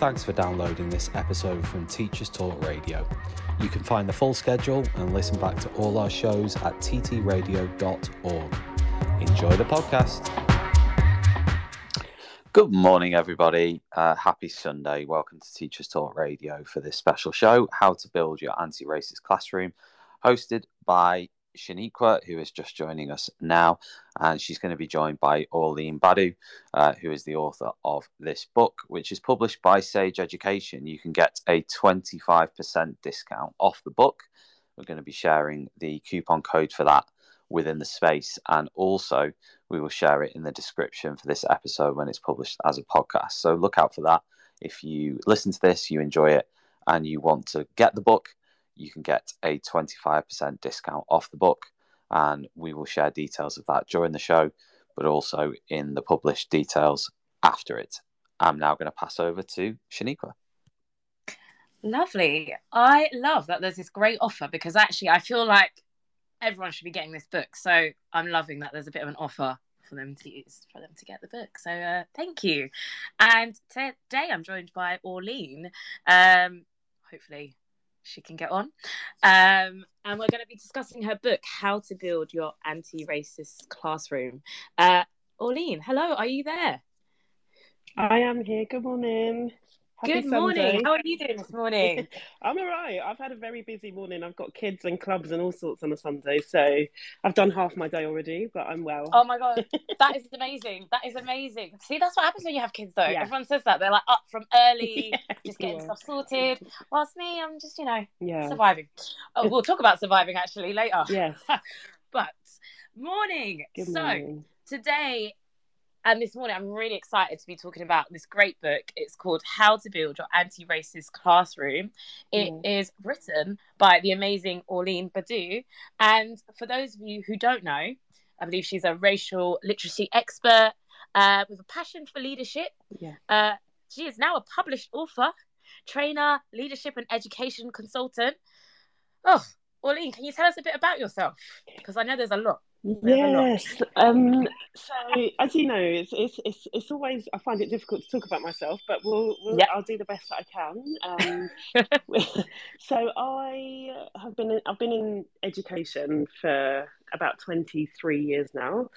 thanks for downloading this episode from Teachers Talk Radio. You can find the full schedule and listen back to all our shows at ttradio.org. Enjoy the podcast. Good morning, everybody. Uh, happy Sunday. Welcome to Teachers Talk Radio for this special show, How to Build Your Anti Racist Classroom, hosted by Shaniqua, who is just joining us now, and she's going to be joined by Orlene Badu, uh, who is the author of this book, which is published by Sage Education. You can get a 25% discount off the book. We're going to be sharing the coupon code for that within the space, and also we will share it in the description for this episode when it's published as a podcast. So look out for that. If you listen to this, you enjoy it, and you want to get the book, you can get a 25% discount off the book. And we will share details of that during the show, but also in the published details after it. I'm now going to pass over to Shaniqua. Lovely. I love that there's this great offer because actually I feel like everyone should be getting this book. So I'm loving that there's a bit of an offer for them to use for them to get the book. So uh, thank you. And today I'm joined by Orlene. Um, hopefully she can get on. Um, and we're going to be discussing her book, How to Build Your Anti Racist Classroom. Uh, Orlene, hello, are you there? I am here. Good morning. Happy Good morning. Sunday. How are you doing this morning? I'm all right. I've had a very busy morning. I've got kids and clubs and all sorts on a Sunday. So I've done half my day already, but I'm well. Oh my God. That is amazing. That is amazing. See, that's what happens when you have kids, though. Yeah. Everyone says that. They're like up from early, yeah. just getting yeah. stuff sorted. Whilst me, I'm just, you know, yeah. surviving. Oh, we'll talk about surviving actually later. Yes. but morning. Good morning. So today and this morning, I'm really excited to be talking about this great book. It's called How to Build Your Anti Racist Classroom. It mm. is written by the amazing Orlene Badu. And for those of you who don't know, I believe she's a racial literacy expert uh, with a passion for leadership. Yeah. Uh, she is now a published author, trainer, leadership, and education consultant. Oh, Orlene, can you tell us a bit about yourself? Because I know there's a lot. Yes. Um, so as you know, it's, it's it's it's always I find it difficult to talk about myself, but we'll, we'll yep. I'll do the best that I can. Um, so I have been in, I've been in education for about twenty three years now.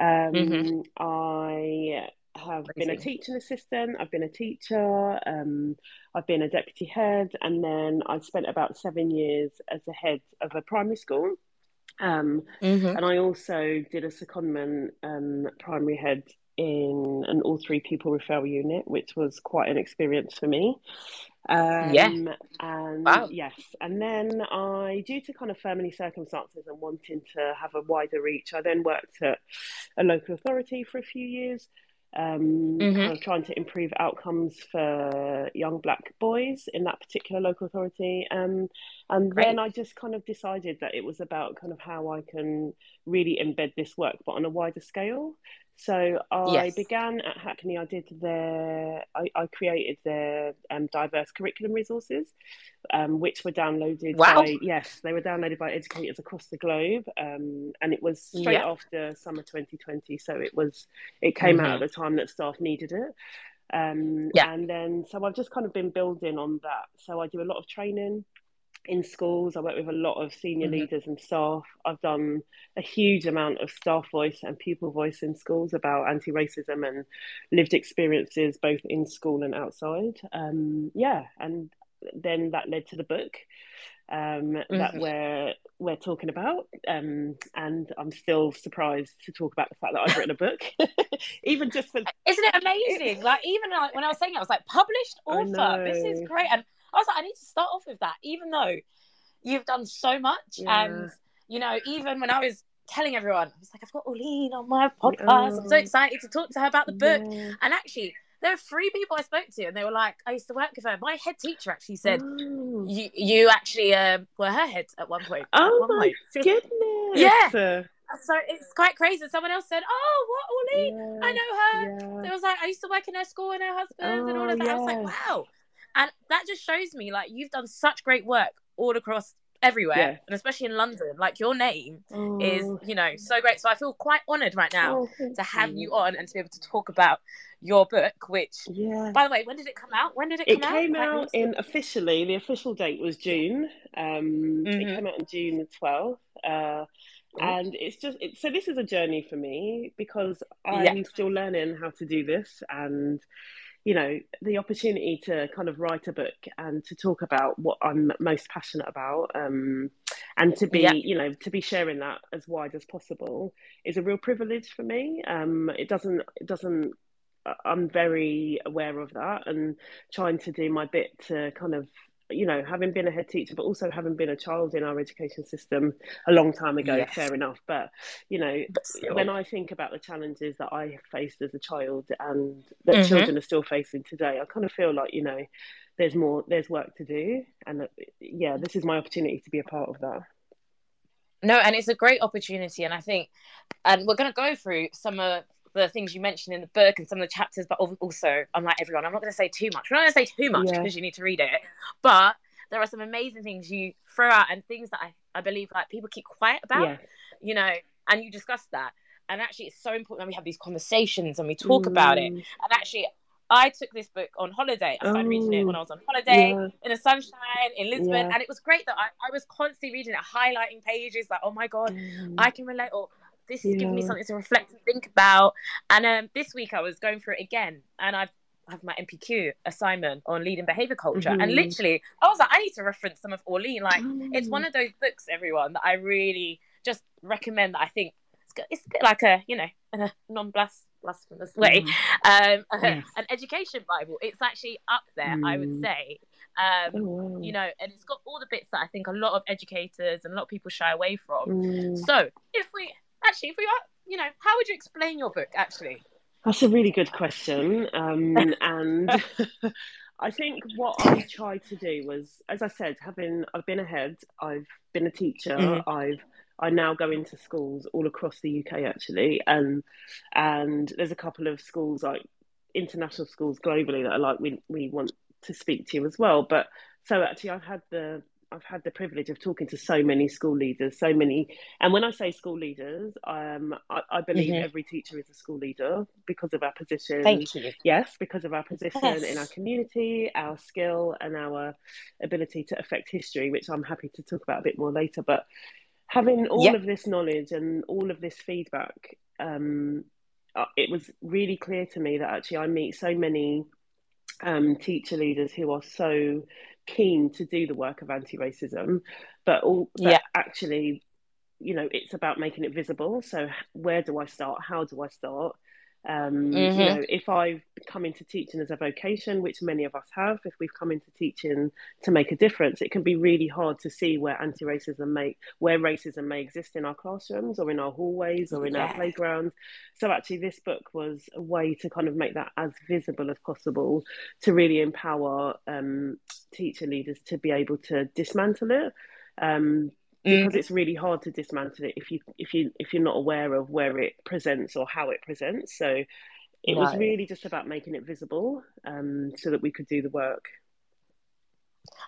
Um, mm-hmm. I have been a teaching assistant. I've been a teacher. Um, I've been a deputy head, and then I've spent about seven years as a head of a primary school. Um, mm-hmm. And I also did a secondment um, primary head in an all three pupil referral unit, which was quite an experience for me. Um, yeah. And wow. yes, and then I, due to kind of family circumstances and wanting to have a wider reach, I then worked at a local authority for a few years um, mm-hmm. kind of trying to improve outcomes for young black boys in that particular local authority. Um, and Great. then I just kind of decided that it was about kind of how I can really embed this work, but on a wider scale. So I yes. began at Hackney. I did their, I, I created their um, diverse curriculum resources, um, which were downloaded wow. by, yes, they were downloaded by educators across the globe. Um, and it was straight after summer 2020. So it was, it came mm-hmm. out at the time that staff needed it. Um, yeah. And then, so I've just kind of been building on that. So I do a lot of training in schools. I work with a lot of senior mm-hmm. leaders and staff. I've done a huge amount of staff voice and pupil voice in schools about anti racism and lived experiences both in school and outside. Um, yeah, and then that led to the book um, mm-hmm. that we're we're talking about. Um, and I'm still surprised to talk about the fact that I've written a book, even just for. Isn't it amazing? like even like when I was saying it, I was like published author. This is great, and I was like, I need to start off with that, even though you've done so much. Yeah. And, you know, even when I was telling everyone, I was like, I've got Orlene on my podcast. I'm so excited to talk to her about the book. Yeah. And actually, there were three people I spoke to, and they were like, I used to work with her. My head teacher actually said, oh. you, you actually um, were her head at one point. Oh, one my point. goodness. Yeah. So it's quite crazy. Someone else said, "Oh, what Orlene? Yeah, I know her." Yeah. it was like I used to work in her school and her husband oh, and all of that. I was like, "Wow!" And that just shows me like you've done such great work all across everywhere yeah. and especially in London. Like your name oh. is, you know, so great. So I feel quite honoured right now oh, to have you. you on and to be able to talk about your book, which, yeah. by the way, when did it come out? When did it come out? It came out in officially, the official date was June. Um, mm-hmm. It came out in June the 12th. Uh, and it's just it, so this is a journey for me because i'm yeah. still learning how to do this and you know the opportunity to kind of write a book and to talk about what i'm most passionate about um, and to be yeah. you know to be sharing that as wide as possible is a real privilege for me um, it doesn't it doesn't i'm very aware of that and trying to do my bit to kind of you know, having been a head teacher, but also having been a child in our education system a long time ago, yes. fair enough. But, you know, when I think about the challenges that I faced as a child and that mm-hmm. children are still facing today, I kind of feel like, you know, there's more, there's work to do. And yeah, this is my opportunity to be a part of that. No, and it's a great opportunity. And I think, and we're going to go through some of the things you mentioned in the book and some of the chapters, but also, unlike everyone, I'm not going to say too much. I'm not going to say too much yeah. because you need to read it. But there are some amazing things you throw out and things that I, I believe like people keep quiet about, yeah. you know, and you discuss that. And actually, it's so important that we have these conversations and we talk mm. about it. Mm. And actually, I took this book on holiday. I started oh, reading it when I was on holiday yeah. in the sunshine in Lisbon, yeah. and it was great that I, I was constantly reading it, highlighting pages like, oh my god, mm. I can relate, or this is yeah. giving me something to reflect and think about. And um, this week I was going through it again, and I've I have my NPQ assignment on leading behavior culture, mm-hmm. and literally I was like, I need to reference some of Orlene. Like, oh. it's one of those books, everyone, that I really just recommend. That I think it's, it's a bit like a you know a non-blasphemous way, mm. um, yes. an education bible. It's actually up there, mm. I would mm. say. Um, oh. You know, and it's got all the bits that I think a lot of educators and a lot of people shy away from. Mm. So if we actually, if we are, you know, how would you explain your book actually? That's a really good question. Um, and I think what I tried to do was, as I said, having I've been ahead, I've been a teacher, mm-hmm. I've I now go into schools all across the UK actually, and and there's a couple of schools like international schools globally that are like we we want to speak to you as well. But so actually, I've had the I've had the privilege of talking to so many school leaders, so many. And when I say school leaders, um, I, I believe mm-hmm. every teacher is a school leader because of our position. Thank you. Yes, because of our position yes. in our community, our skill, and our ability to affect history, which I'm happy to talk about a bit more later. But having all yep. of this knowledge and all of this feedback, um, uh, it was really clear to me that actually I meet so many um, teacher leaders who are so keen to do the work of anti-racism, but all but yeah. actually, you know, it's about making it visible. So where do I start? How do I start? Um, mm-hmm. You know, if I've come into teaching as a vocation, which many of us have, if we've come into teaching to make a difference, it can be really hard to see where anti-racism may, where racism may exist in our classrooms or in our hallways or in yeah. our playgrounds. So actually, this book was a way to kind of make that as visible as possible to really empower um, teacher leaders to be able to dismantle it. Um, because mm. it's really hard to dismantle it if you if you if you're not aware of where it presents or how it presents. So it was really just about making it visible, um, so that we could do the work.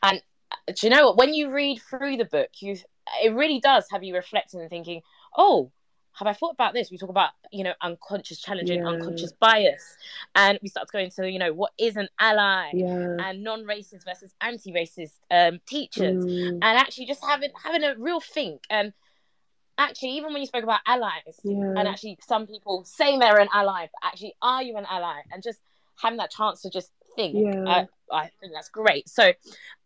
And uh, do you know what? When you read through the book, you it really does have you reflecting and thinking, oh, have I thought about this? We talk about, you know, unconscious challenging, yeah. unconscious bias. And we start to go into, you know, what is an ally yeah. and non-racist versus anti-racist um, teachers. Mm. And actually just having having a real think. And actually, even when you spoke about allies, yeah. and actually some people say they're an ally, but actually are you an ally? And just having that chance to just think. Yeah. I, I think that's great. So,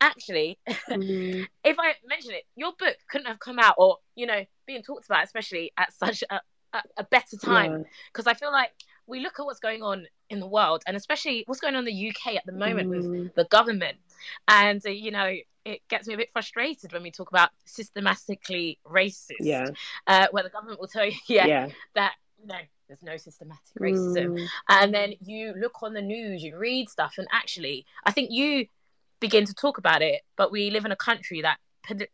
actually, mm. if I mention it, your book couldn't have come out, or you know, being talked about, especially at such a, a, a better time, because yeah. I feel like we look at what's going on in the world, and especially what's going on in the UK at the moment mm. with the government, and uh, you know, it gets me a bit frustrated when we talk about systematically racist. Yeah. Uh, where the government will tell you, yeah, yeah. that you know there's no systematic racism. Mm. And then you look on the news, you read stuff, and actually, I think you begin to talk about it, but we live in a country that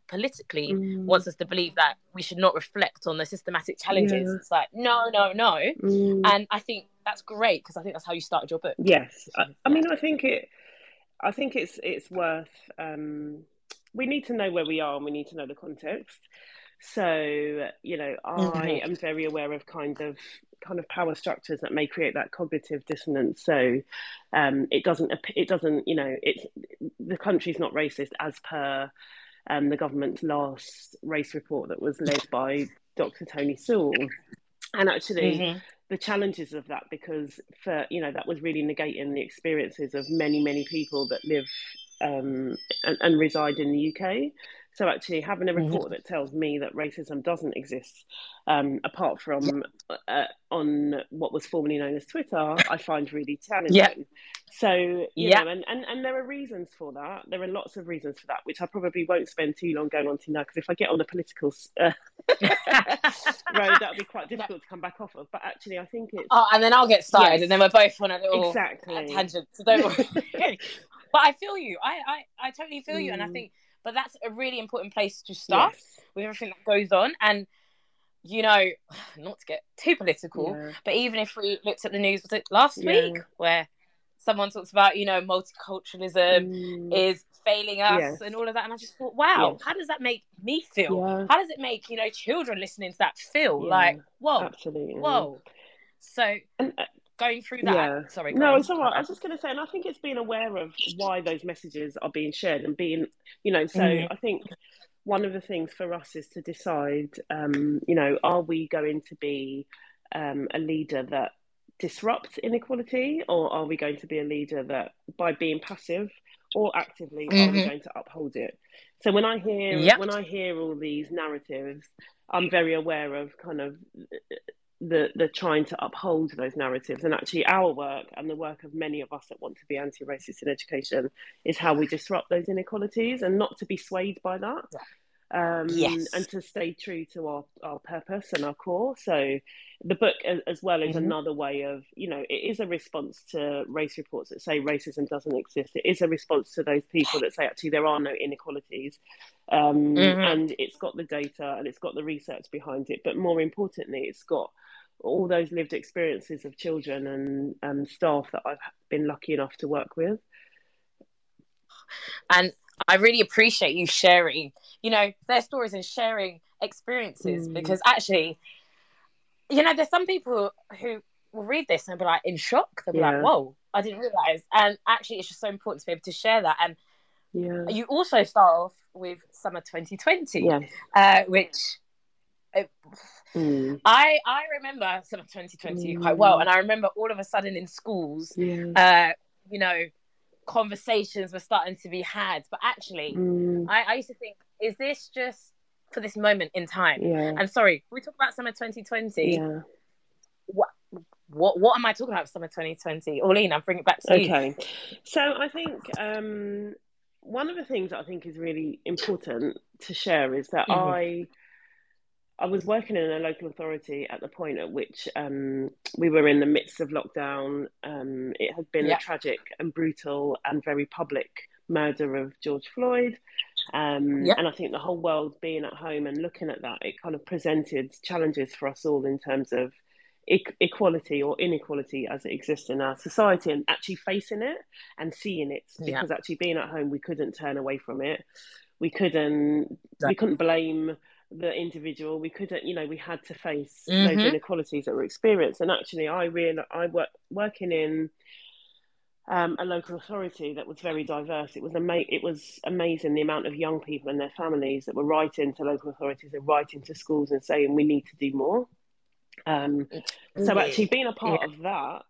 politically mm. wants us to believe that we should not reflect on the systematic challenges. Yeah. It's like, no, no, no. Mm. And I think that's great because I think that's how you started your book. Yes. I, I mean, I think it, I think it's, it's worth, um, we need to know where we are and we need to know the context. So, you know, I mm-hmm. am very aware of kind of kind of power structures that may create that cognitive dissonance. So um, it doesn't it doesn't you know it's the country's not racist as per um, the government's last race report that was led by Dr. Tony Sewell. And actually, mm-hmm. the challenges of that, because for you know that was really negating the experiences of many many people that live um, and, and reside in the UK. So actually, having a mm-hmm. report that tells me that racism doesn't exist, um, apart from uh, on what was formerly known as Twitter, I find really challenging. Yeah. So you yeah. know, and, and and there are reasons for that. There are lots of reasons for that, which I probably won't spend too long going on to now, because if I get on the political uh, road, that would be quite difficult to come back off of. But actually, I think it's. Oh, and then I'll get started, yes. and then we're both on a little exactly tangent. So don't worry. but I feel you. I I, I totally feel mm. you, and I mm. think but that's a really important place to start yes. with everything that goes on. And you know, not to get too political, yeah. but even if we looked at the news, was it last yeah. week where someone talks about, you know, multiculturalism mm. is failing us yes. and all of that. And I just thought, wow, yes. how does that make me feel? Yeah. How does it make, you know, children listening to that feel? Like, whoa, absolutely. Whoa. So, and, uh, going through that. Yeah. Sorry. No, it's all right. I was just going to say, and I think it's being aware of why those messages are being shared and being, you know, so mm. I think one of the things for us is to decide, um, you know, are we going to be um, a leader that disrupts inequality or are we going to be a leader that by being passive or actively mm-hmm. are we mm-hmm. going to uphold it so when i hear yep. when i hear all these narratives i'm very aware of kind of the the trying to uphold those narratives. And actually our work and the work of many of us that want to be anti-racist in education is how we disrupt those inequalities and not to be swayed by that. Um, yes. and to stay true to our, our purpose and our core. So the book as well is mm-hmm. another way of you know it is a response to race reports that say racism doesn't exist. It is a response to those people that say actually there are no inequalities. Um, mm-hmm. and it's got the data and it's got the research behind it. But more importantly it's got all those lived experiences of children and um, staff that I've been lucky enough to work with. And I really appreciate you sharing, you know, their stories and sharing experiences mm. because actually, you know, there's some people who will read this and be like in shock. They'll be yeah. like, whoa, I didn't realize. And actually, it's just so important to be able to share that. And yeah. you also start off with Summer 2020, yes. uh, which it, mm. I I remember sort of 2020 mm. quite well, and I remember all of a sudden in schools, uh, you know, conversations were starting to be had. But actually, mm. I, I used to think, is this just for this moment in time? Yeah. And sorry, we talk about summer 2020. Yeah. What what what am I talking about? Summer 2020, Orlene, I'm bringing it back to you. Okay, so I think um, one of the things that I think is really important to share is that mm-hmm. I I was working in a local authority at the point at which um, we were in the midst of lockdown. Um, it had been yeah. a tragic and brutal and very public murder of George Floyd. Um, yeah. And I think the whole world being at home and looking at that, it kind of presented challenges for us all in terms of e- equality or inequality as it exists in our society and actually facing it and seeing it. Because yeah. actually being at home, we couldn't turn away from it. We couldn't, we couldn't blame the individual we couldn't you know we had to face mm-hmm. those inequalities that were experienced and actually i really i work working in um, a local authority that was very diverse. It was ama- It was amazing the amount of young people and their families that were writing to local authorities and writing to schools and saying we need to do more. Um, so actually, being a part yeah. of that,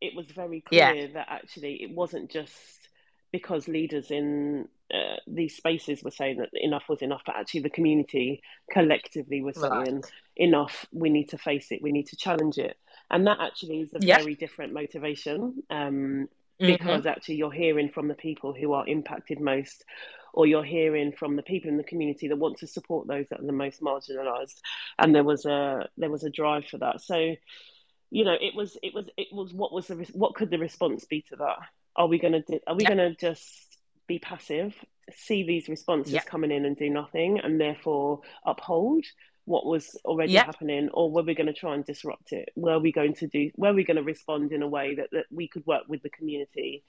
it was very clear yeah. that actually it wasn't just because leaders in uh, these spaces were saying that enough was enough, but actually the community collectively was saying enough. We need to face it. We need to challenge it, and that actually is a very different motivation. Um, mm-hmm. because mm-hmm. actually you're hearing from the people who are impacted most, or you're hearing from the people in the community that want to support those that are the most marginalised, and there was a there was a drive for that. So, you know, it was it was it was what was the what could the response be to that? Are we going to are we going to just be passive, see these responses yep. coming in and do nothing, and therefore uphold what was already yep. happening, or were we going to try and disrupt it? Were we going to do? Were we going to respond in a way that, that we could work with the community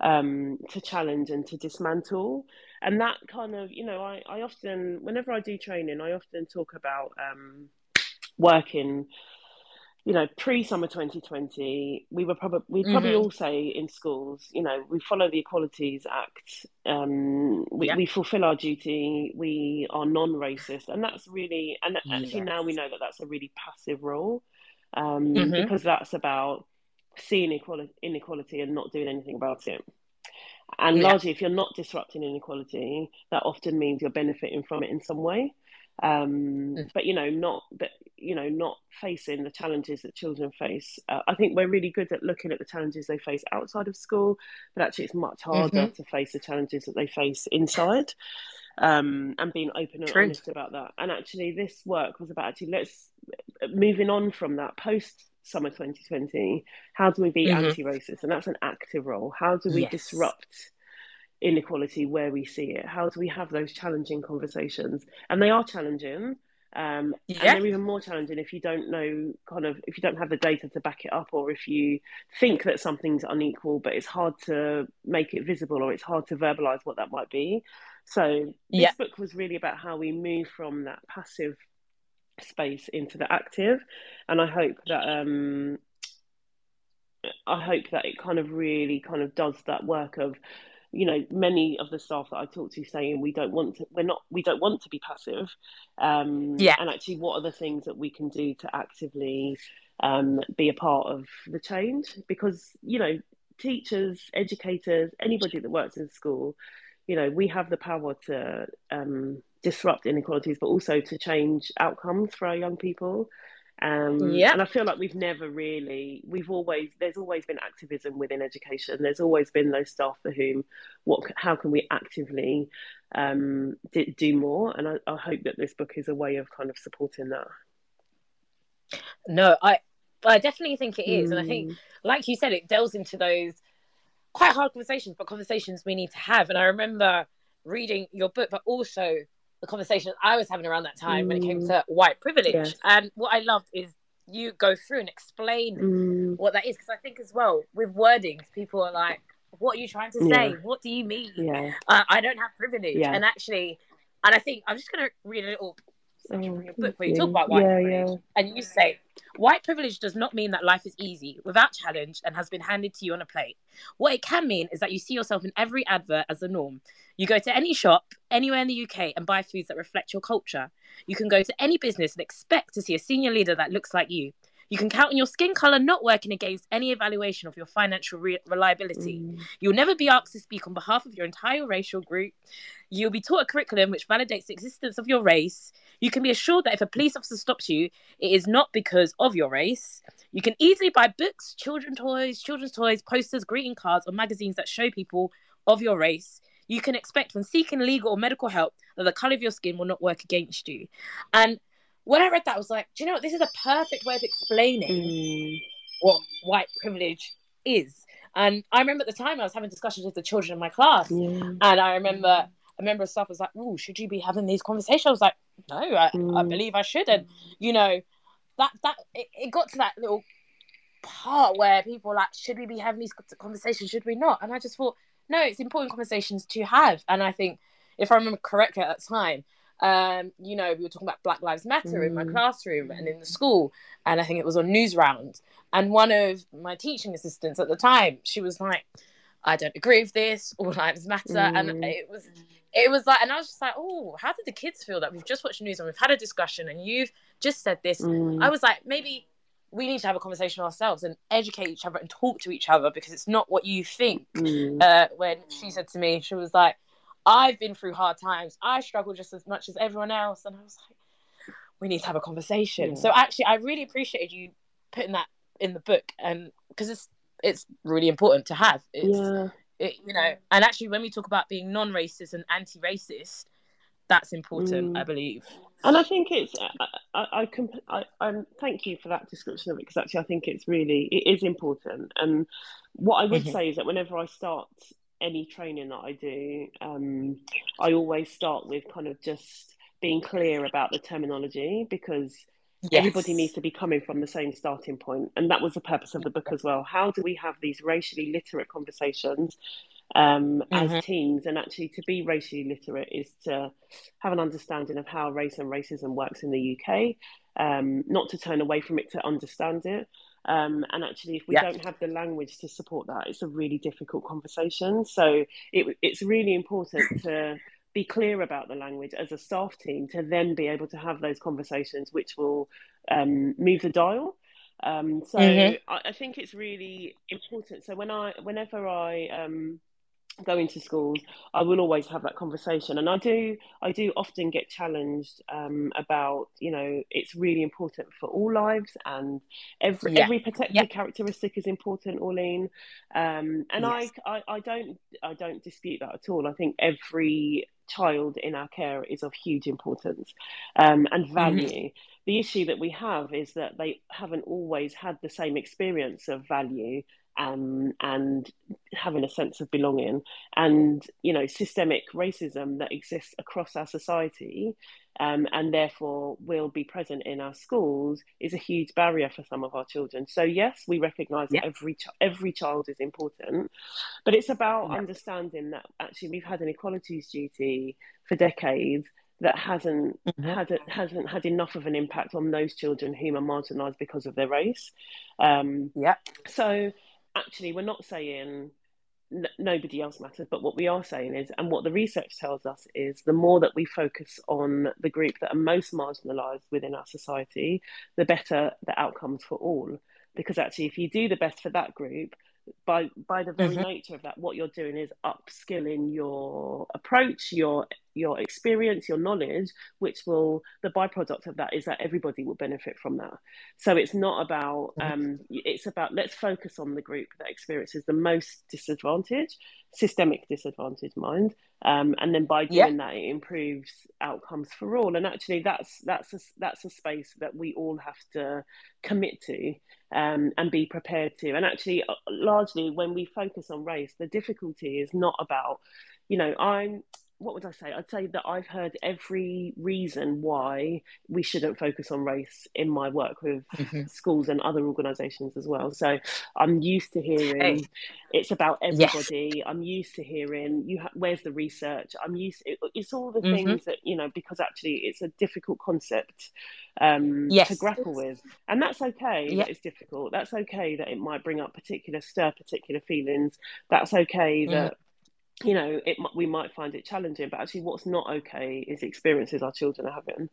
um, to challenge and to dismantle? And that kind of, you know, I, I often, whenever I do training, I often talk about um, working you know, pre summer 2020, we were probably we probably mm-hmm. all say in schools, you know, we follow the Equalities Act, um, we, yeah. we fulfill our duty, we are non-racist, and that's really, and actually yes. now we know that that's a really passive role, um, mm-hmm. because that's about seeing equality, inequality and not doing anything about it. And yeah. largely, if you're not disrupting inequality, that often means you're benefiting from it in some way um, mm. but you know not but you know not facing the challenges that children face uh, i think we're really good at looking at the challenges they face outside of school but actually it's much harder mm-hmm. to face the challenges that they face inside um, and being open and True. honest about that and actually this work was about actually let's moving on from that post summer 2020 how do we be mm-hmm. anti-racist and that's an active role how do we yes. disrupt inequality where we see it? How do we have those challenging conversations? And they are challenging. Um, yeah. And they're even more challenging if you don't know, kind of, if you don't have the data to back it up, or if you think that something's unequal, but it's hard to make it visible, or it's hard to verbalize what that might be. So this yeah. book was really about how we move from that passive space into the active, and I hope that um, I hope that it kind of really kind of does that work of you know many of the staff that I talk to saying we don't want to we're not we don't want to be passive. Um yeah. and actually what are the things that we can do to actively um be a part of the change? Because you know teachers educators anybody that works in school you know we have the power to um disrupt inequalities but also to change outcomes for our young people um, yeah. And I feel like we've never really, we've always, there's always been activism within education. There's always been those staff for whom, what, how can we actively um, d- do more? And I, I hope that this book is a way of kind of supporting that. No, I, I definitely think it is. Mm. And I think, mm. like you said, it delves into those quite hard conversations, but conversations we need to have. And I remember reading your book, but also the conversation I was having around that time mm. when it came mm. to white privilege. Yes. And what I loved is you go through and explain mm. what that is. Because I think as well, with wordings, people are like, what are you trying to say? Yeah. What do you mean? Yeah. Uh, I don't have privilege. Yeah. And actually, and I think I'm just going to read a little section from your book where you talk about white yeah, privilege. Yeah. And you say, white privilege does not mean that life is easy, without challenge, and has been handed to you on a plate. What it can mean is that you see yourself in every advert as the norm. You go to any shop, anywhere in the UK, and buy foods that reflect your culture. You can go to any business and expect to see a senior leader that looks like you. You can count on your skin color not working against any evaluation of your financial re- reliability. Mm. You'll never be asked to speak on behalf of your entire racial group. You'll be taught a curriculum which validates the existence of your race. You can be assured that if a police officer stops you, it is not because of your race. You can easily buy books, children's toys, children's toys, posters, greeting cards, or magazines that show people of your race. You can expect when seeking legal or medical help that the color of your skin will not work against you. And when I read that, I was like, do you know what? This is a perfect way of explaining mm. what white privilege is. And I remember at the time I was having discussions with the children in my class, yeah. and I remember a member of staff was like, "Oh, should you be having these conversations?" I was like, "No, I, mm. I believe I should." And you know, that that it, it, got to that little part where people were like, "Should we be having these conversations? Should we not?" And I just thought, no, it's important conversations to have. And I think, if I remember correctly at that time, um, you know, we were talking about Black Lives Matter mm. in my mm. classroom and in the school, and I think it was on Newsround. And one of my teaching assistants at the time, she was like, "I don't agree with this. All lives matter," mm. and it was, it was like, and I was just like, "Oh, how did the kids feel that we've just watched news and we've had a discussion and you've just said this?" Mm. I was like, maybe we need to have a conversation ourselves and educate each other and talk to each other because it's not what you think. Mm. Uh, when she said to me, she was like I've been through hard times. I struggle just as much as everyone else. And I was like, we need to have a conversation. Yeah. So actually, I really appreciated you putting that in the book, and because it's it's really important to have. It's, yeah. It, you know, and actually, when we talk about being non-racist and anti-racist, that's important, mm. I believe. And I think it's I I, I, comp- I I'm thank you for that description of it because actually I think it's really it is important. And what I would mm-hmm. say is that whenever I start any training that I do, um, I always start with kind of just being clear about the terminology because yes. everybody needs to be coming from the same starting point. And that was the purpose of the book as well. How do we have these racially literate conversations um, mm-hmm. as teens. And actually, to be racially literate is to have an understanding of how race and racism works in the UK, um, not to turn away from it to understand it. Um, and actually, if we yeah. don't have the language to support that, it's a really difficult conversation. So it, it's really important to be clear about the language as a staff team to then be able to have those conversations, which will um, move the dial. Um, so mm-hmm. I, I, think it's really important. So when I, whenever I um, to schools, I will always have that conversation, and I do. I do often get challenged um, about, you know, it's really important for all lives, and every yeah. every protected yeah. characteristic is important, Orlene. Um, and yes. I, I, I don't, I don't dispute that at all. I think every child in our care is of huge importance um, and mm-hmm. value. Mm-hmm. The issue that we have is that they haven't always had the same experience of value um, and having a sense of belonging and you know systemic racism that exists across our society um, and therefore will be present in our schools is a huge barrier for some of our children so yes we recognize yeah. that every ch- every child is important but it's about yeah. understanding that actually we've had an equalities duty for decades that hasn't mm-hmm. had hasn't had enough of an impact on those children whom are marginalised because of their race. Um, yeah. So actually, we're not saying n- nobody else matters, but what we are saying is, and what the research tells us is, the more that we focus on the group that are most marginalised within our society, the better the outcomes for all. Because actually, if you do the best for that group, by by the very mm-hmm. nature of that, what you're doing is upskilling your approach, your your experience, your knowledge, which will the byproduct of that is that everybody will benefit from that. So it's not about mm-hmm. um, it's about let's focus on the group that experiences the most disadvantage, systemic disadvantage, mind, um, and then by doing that, it improves outcomes for all. And actually, that's that's a, that's a space that we all have to commit to um, and be prepared to. And actually, uh, largely when we focus on race, the difficulty is not about, you know, I'm what would I say? I'd say that I've heard every reason why we shouldn't focus on race in my work with mm-hmm. schools and other organisations as well. So I'm used to hearing hey. it's about everybody. Yes. I'm used to hearing you. Ha- where's the research? I'm used. It, it's all the mm-hmm. things that you know because actually it's a difficult concept um, yes. to grapple with, and that's okay. Yeah. That it's difficult. That's okay that it might bring up particular stir particular feelings. That's okay that. Mm you know, it we might find it challenging, but actually, what's not okay is the experiences our children are having.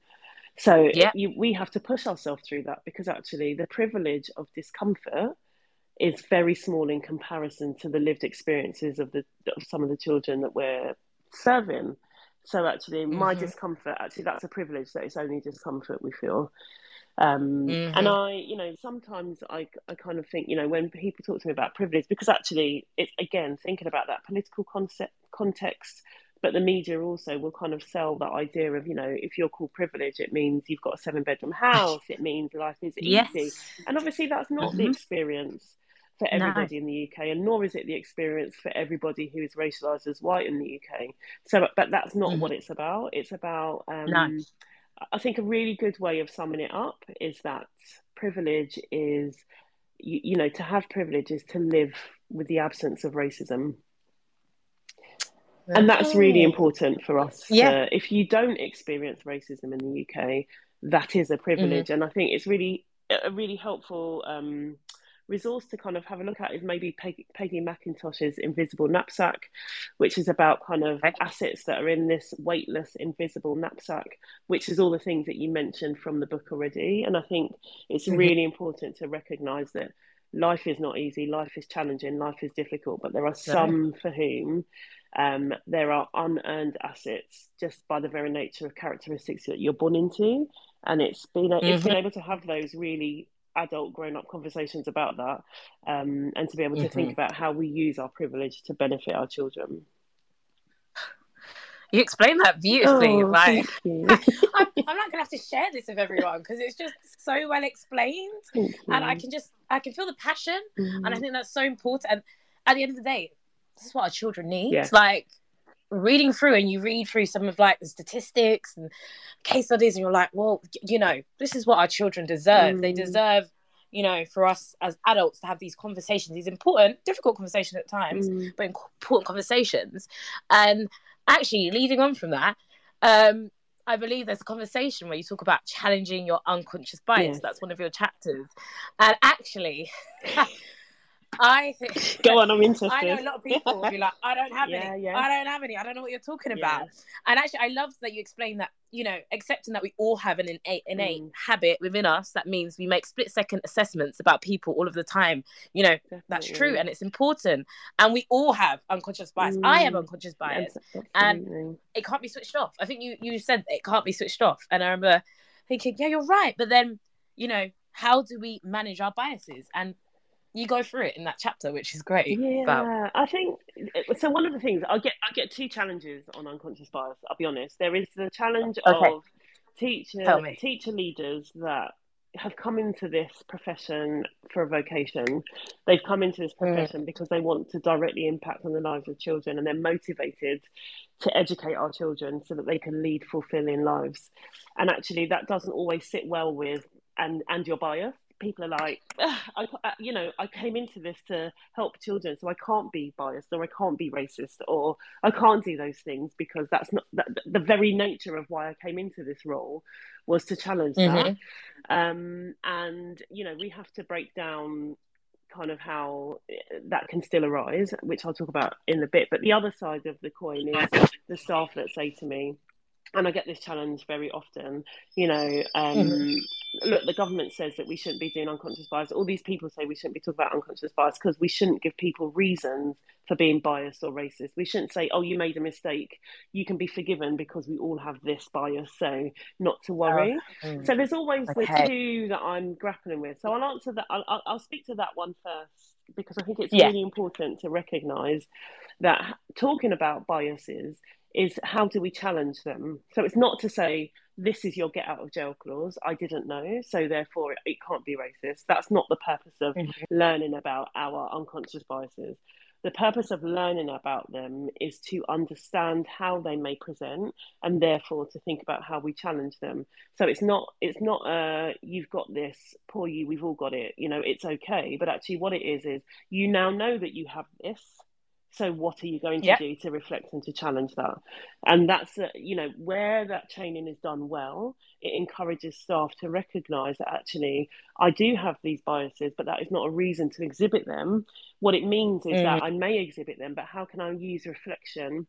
So yeah. you, we have to push ourselves through that because actually, the privilege of discomfort is very small in comparison to the lived experiences of the of some of the children that we're serving. So actually, my mm-hmm. discomfort actually that's a privilege that it's only discomfort we feel. Um, mm-hmm. And I, you know, sometimes I, I kind of think, you know, when people talk to me about privilege, because actually, it's again thinking about that political concept context, but the media also will kind of sell that idea of, you know, if you're called privilege, it means you've got a seven bedroom house, it means life is easy, yes. and obviously that's not mm-hmm. the experience for everybody no. in the UK, and nor is it the experience for everybody who is racialised as white in the UK. So, but that's not mm-hmm. what it's about. It's about um, no I think a really good way of summing it up is that privilege is, you, you know, to have privilege is to live with the absence of racism. And that's really important for us. Yeah. To, if you don't experience racism in the UK, that is a privilege. Mm-hmm. And I think it's really a really helpful um, resource to kind of have a look at is maybe Peggy, Peggy McIntosh's Invisible Knapsack, which is about kind of assets that are in this weightless, invisible knapsack, which is all the things that you mentioned from the book already. And I think it's mm-hmm. really important to recognize that life is not easy, life is challenging, life is difficult, but there are some for whom um, there are unearned assets just by the very nature of characteristics that you're born into. And it's been mm-hmm. it's been mm-hmm. able to have those really adult grown up conversations about that um, and to be able to mm-hmm. think about how we use our privilege to benefit our children you explained that beautifully oh, like I'm, I'm, not gonna have to share this with everyone because it's just so well explained and i can just i can feel the passion mm-hmm. and i mm-hmm. think that's so important and at the end of the day this is what our children need yeah. like reading through and you read through some of like the statistics and case studies and you're like well you know this is what our children deserve mm. they deserve you know, for us as adults to have these conversations, these important, difficult conversations at times, mm. but important conversations. And actually, leading on from that, um, I believe there's a conversation where you talk about challenging your unconscious bias. Yes. That's one of your chapters. And actually, I think go on. I'm interested. I know a lot of people will be like, I don't have yeah, any. Yeah. I don't have any. I don't know what you're talking about. And actually, I love that you explained that. You know, accepting that we all have an innate, innate mm. habit within us. That means we make split second assessments about people all of the time. You know, Definitely. that's true and it's important. And we all have unconscious bias. Mm. I have mm. unconscious bias, and it can't be switched off. I think you you said it can't be switched off, and I remember thinking, yeah, you're right. But then, you know, how do we manage our biases and you go through it in that chapter, which is great. Yeah, about... I think so. One of the things I get, I get two challenges on unconscious bias. I'll be honest. There is the challenge okay. of teacher teacher leaders that have come into this profession for a vocation. They've come into this mm. profession mm. because they want to directly impact on the lives of children, and they're motivated to educate our children so that they can lead fulfilling lives. And actually, that doesn't always sit well with and and your bias people are like, I, you know, I came into this to help children, so I can't be biased or I can't be racist or I can't do those things because that's not that, the very nature of why I came into this role was to challenge mm-hmm. that. Um, and you know, we have to break down kind of how eh, that can still arise, which I'll talk about in a bit. But the other side of the coin is the staff that say to me, and I get this challenge very often, you know, um, mm-hmm look, the government says that we shouldn't be doing unconscious bias. All these people say we shouldn't be talking about unconscious bias because we shouldn't give people reasons for being biased or racist. We shouldn't say, oh, you made a mistake. You can be forgiven because we all have this bias. So not to worry. Oh, mm. So there's always okay. the two that I'm grappling with. So I'll answer that. I'll, I'll speak to that one first because I think it's yeah. really important to recognize that talking about biases is how do we challenge them? So it's not to say this is your get out of jail clause. I didn't know, so therefore it, can't be racist. That's not the purpose of mm-hmm. learning about our unconscious biases. The purpose of learning about them is to understand how they may present and therefore to think about how we challenge them. So it's not it's not uh you've got this, poor you, we've all got it, you know, it's okay. But actually what it is is you now know that you have this so what are you going to yep. do to reflect and to challenge that and that's uh, you know where that training is done well it encourages staff to recognize that actually i do have these biases but that is not a reason to exhibit them what it means is mm. that i may exhibit them but how can i use reflection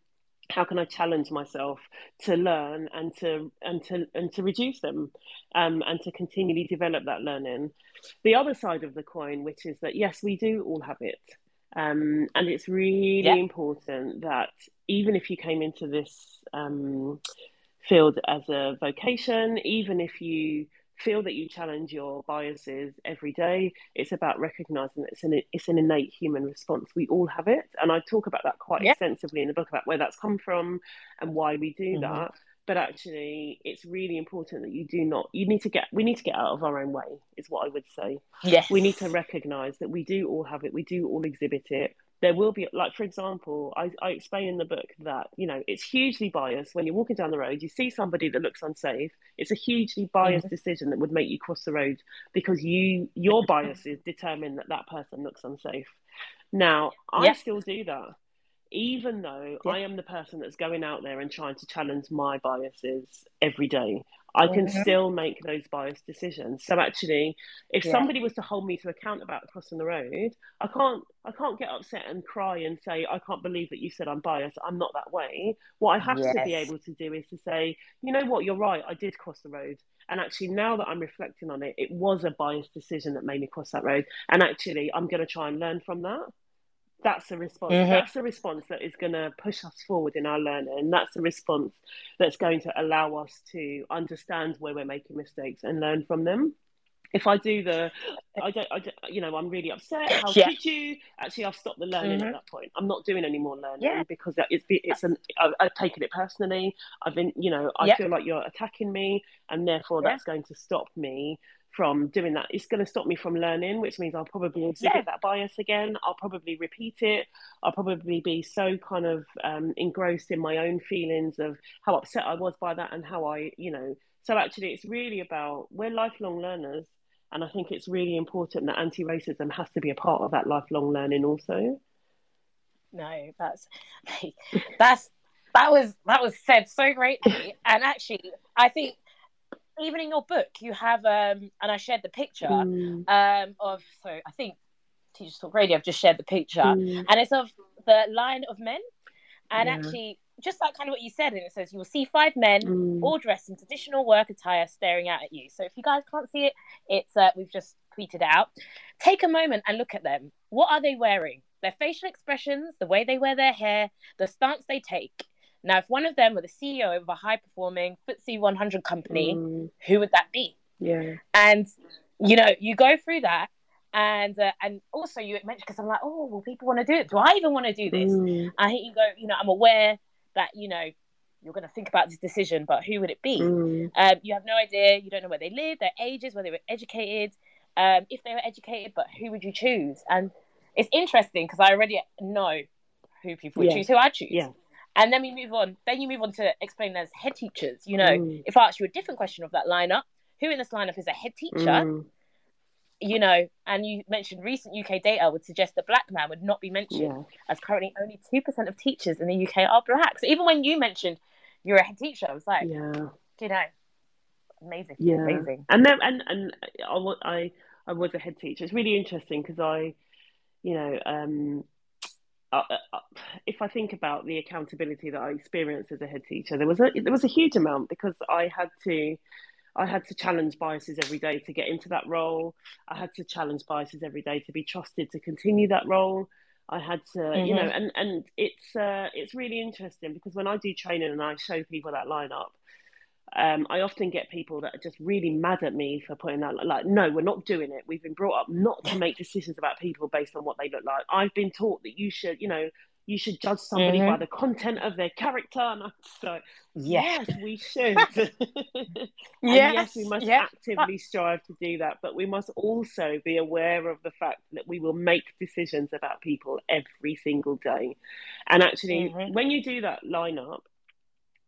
how can I challenge myself to learn and to and to and to reduce them, um, and to continually develop that learning. The other side of the coin, which is that yes, we do all have it, um, and it's really yeah. important that even if you came into this um, field as a vocation, even if you feel that you challenge your biases every day, it's about recognizing that it's an, it's an innate human response. We all have it. And I talk about that quite yeah. extensively in the book about where that's come from and why we do mm-hmm. that but actually it's really important that you do not you need to get we need to get out of our own way is what i would say. Yes. We need to recognize that we do all have it we do all exhibit it. There will be like for example I, I explain in the book that you know it's hugely biased. When you're walking down the road you see somebody that looks unsafe. It's a hugely biased mm-hmm. decision that would make you cross the road because you your biases determine that that person looks unsafe. Now i still do that even though yeah. I am the person that's going out there and trying to challenge my biases every day, I can mm-hmm. still make those biased decisions. So actually, if yeah. somebody was to hold me to account about crossing the road, I can't I can't get upset and cry and say I can't believe that you said I'm biased. I'm not that way. What I have yes. to be able to do is to say, you know what, you're right. I did cross the road. And actually, now that I'm reflecting on it, it was a biased decision that made me cross that road. And actually, I'm going to try and learn from that that's a response mm-hmm. that's a response that is going to push us forward in our learning And that's a response that's going to allow us to understand where we're making mistakes and learn from them if I do the, I don't, I don't, you know, I'm really upset. How yeah. could you? Actually, I've stopped the learning mm-hmm. at that point. I'm not doing any more learning yeah. because it's it's an I've, I've, taken it personally. I've been, you know, I feel like you're attacking me, and therefore that's going to stop me from doing that. It's going to stop me from learning, which means I'll probably exhibit yeah. that bias again. I'll probably repeat it. I'll probably be so kind of um, engrossed in my own feelings of how upset I was by that and how I, you know. So actually, it's really about we're lifelong learners. And I think it's really important that anti racism has to be a part of that lifelong learning also. No, that's that's that was that was said so greatly. And actually I think even in your book you have um and I shared the picture mm. um of so I think Teachers Talk Radio I've just shared the picture mm. and it's of the line of men and yeah. actually just like kind of what you said, and it says you will see five men mm. all dressed in traditional work attire staring out at you. So if you guys can't see it, it's uh, we've just tweeted it out. Take a moment and look at them. What are they wearing? Their facial expressions, the way they wear their hair, the stance they take. Now, if one of them were the CEO of a high performing FTSE 100 company, mm. who would that be? Yeah. And, you know, you go through that and uh, and also you mentioned because I'm like, oh, well, people want to do it. Do I even want to do this? Mm. I think you go, you know, I'm aware that you know you're going to think about this decision, but who would it be? Mm. Um, you have no idea. You don't know where they live, their ages, whether they were educated, um, if they were educated, but who would you choose? And it's interesting because I already know who people would yeah. choose, who I choose. Yeah. And then we move on. Then you move on to explain as head teachers. You know, mm. if I ask you a different question of that lineup, who in this lineup is a head teacher? Mm you know, and you mentioned recent UK data would suggest that black man would not be mentioned, yeah. as currently only two percent of teachers in the UK are black. So even when you mentioned you're a head teacher, I was like, yeah, you know, amazing, yeah, amazing. And then and and I I was a head teacher. It's really interesting because I, you know, um, uh, uh, if I think about the accountability that I experienced as a head teacher, there was a there was a huge amount because I had to I had to challenge biases every day to get into that role. I had to challenge biases every day to be trusted to continue that role. I had to, mm-hmm. you know, mm-hmm. and and it's uh, it's really interesting because when I do training and I show people that lineup, um, I often get people that are just really mad at me for putting that like, no, we're not doing it. We've been brought up not to make decisions about people based on what they look like. I've been taught that you should, you know, you should judge somebody mm-hmm. by the content of their character. And I'm so, yes, yes we should. yes, yes, we must yes. actively strive to do that. But we must also be aware of the fact that we will make decisions about people every single day. And actually, mm-hmm. when you do that lineup,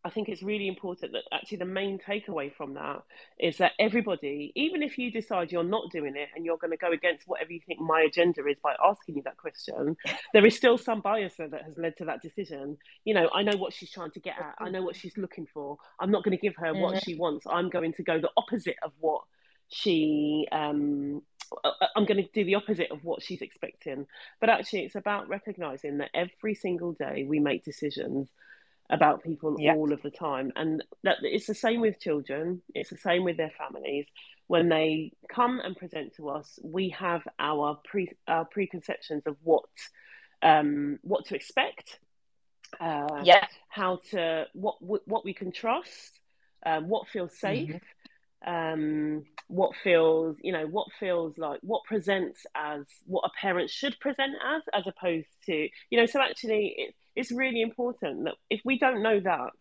I think it's really important that actually the main takeaway from that is that everybody, even if you decide you're not doing it and you're going to go against whatever you think my agenda is by asking you that question, there is still some bias there that has led to that decision. You know, I know what she's trying to get at, I know what she's looking for. I'm not going to give her what she wants. I'm going to go the opposite of what she um uh, uh, I'm going to do the opposite of what she's expecting. But actually, it's about recognizing that every single day we make decisions about people yep. all of the time. And that it's the same with children. It's the same with their families. When they come and present to us we have our pre our preconceptions of what um what to expect uh yeah. how to what what we can trust um, what feels safe. Mm-hmm um, what feels, you know, what feels like what presents as what a parent should present as, as opposed to, you know, so actually it, it's really important that if we don't know that,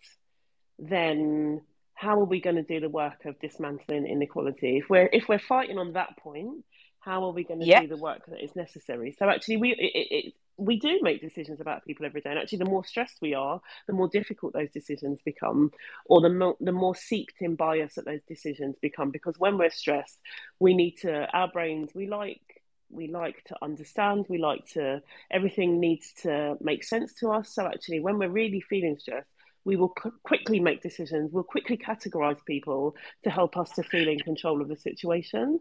then how are we going to do the work of dismantling inequality? If we're if we're fighting on that point, how are we going to yep. do the work that is necessary? So actually, we it, it, we do make decisions about people every day, and actually, the more stressed we are, the more difficult those decisions become, or the more the more seeped in bias that those decisions become. Because when we're stressed, we need to our brains we like we like to understand we like to everything needs to make sense to us so actually when we're really feeling stressed we will qu- quickly make decisions we'll quickly categorize people to help us to feel in control of the situation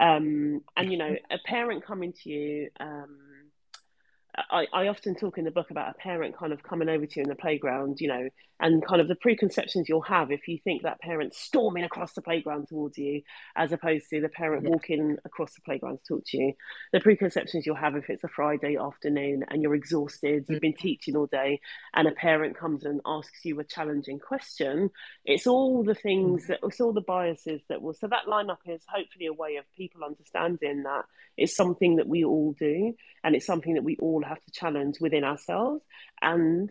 um, and you know, a parent coming to you um, I, I often talk in the book about a parent kind of coming over to you in the playground, you know, and kind of the preconceptions you'll have if you think that parent storming across the playground towards you, as opposed to the parent yeah. walking across the playground to talk to you. The preconceptions you'll have if it's a Friday afternoon and you're exhausted, you've been mm-hmm. teaching all day, and a parent comes and asks you a challenging question. It's all the things mm-hmm. that it's all the biases that will. So that lineup is hopefully a way of people understanding that it's something that we all do, and it's something that we all have to challenge within ourselves, and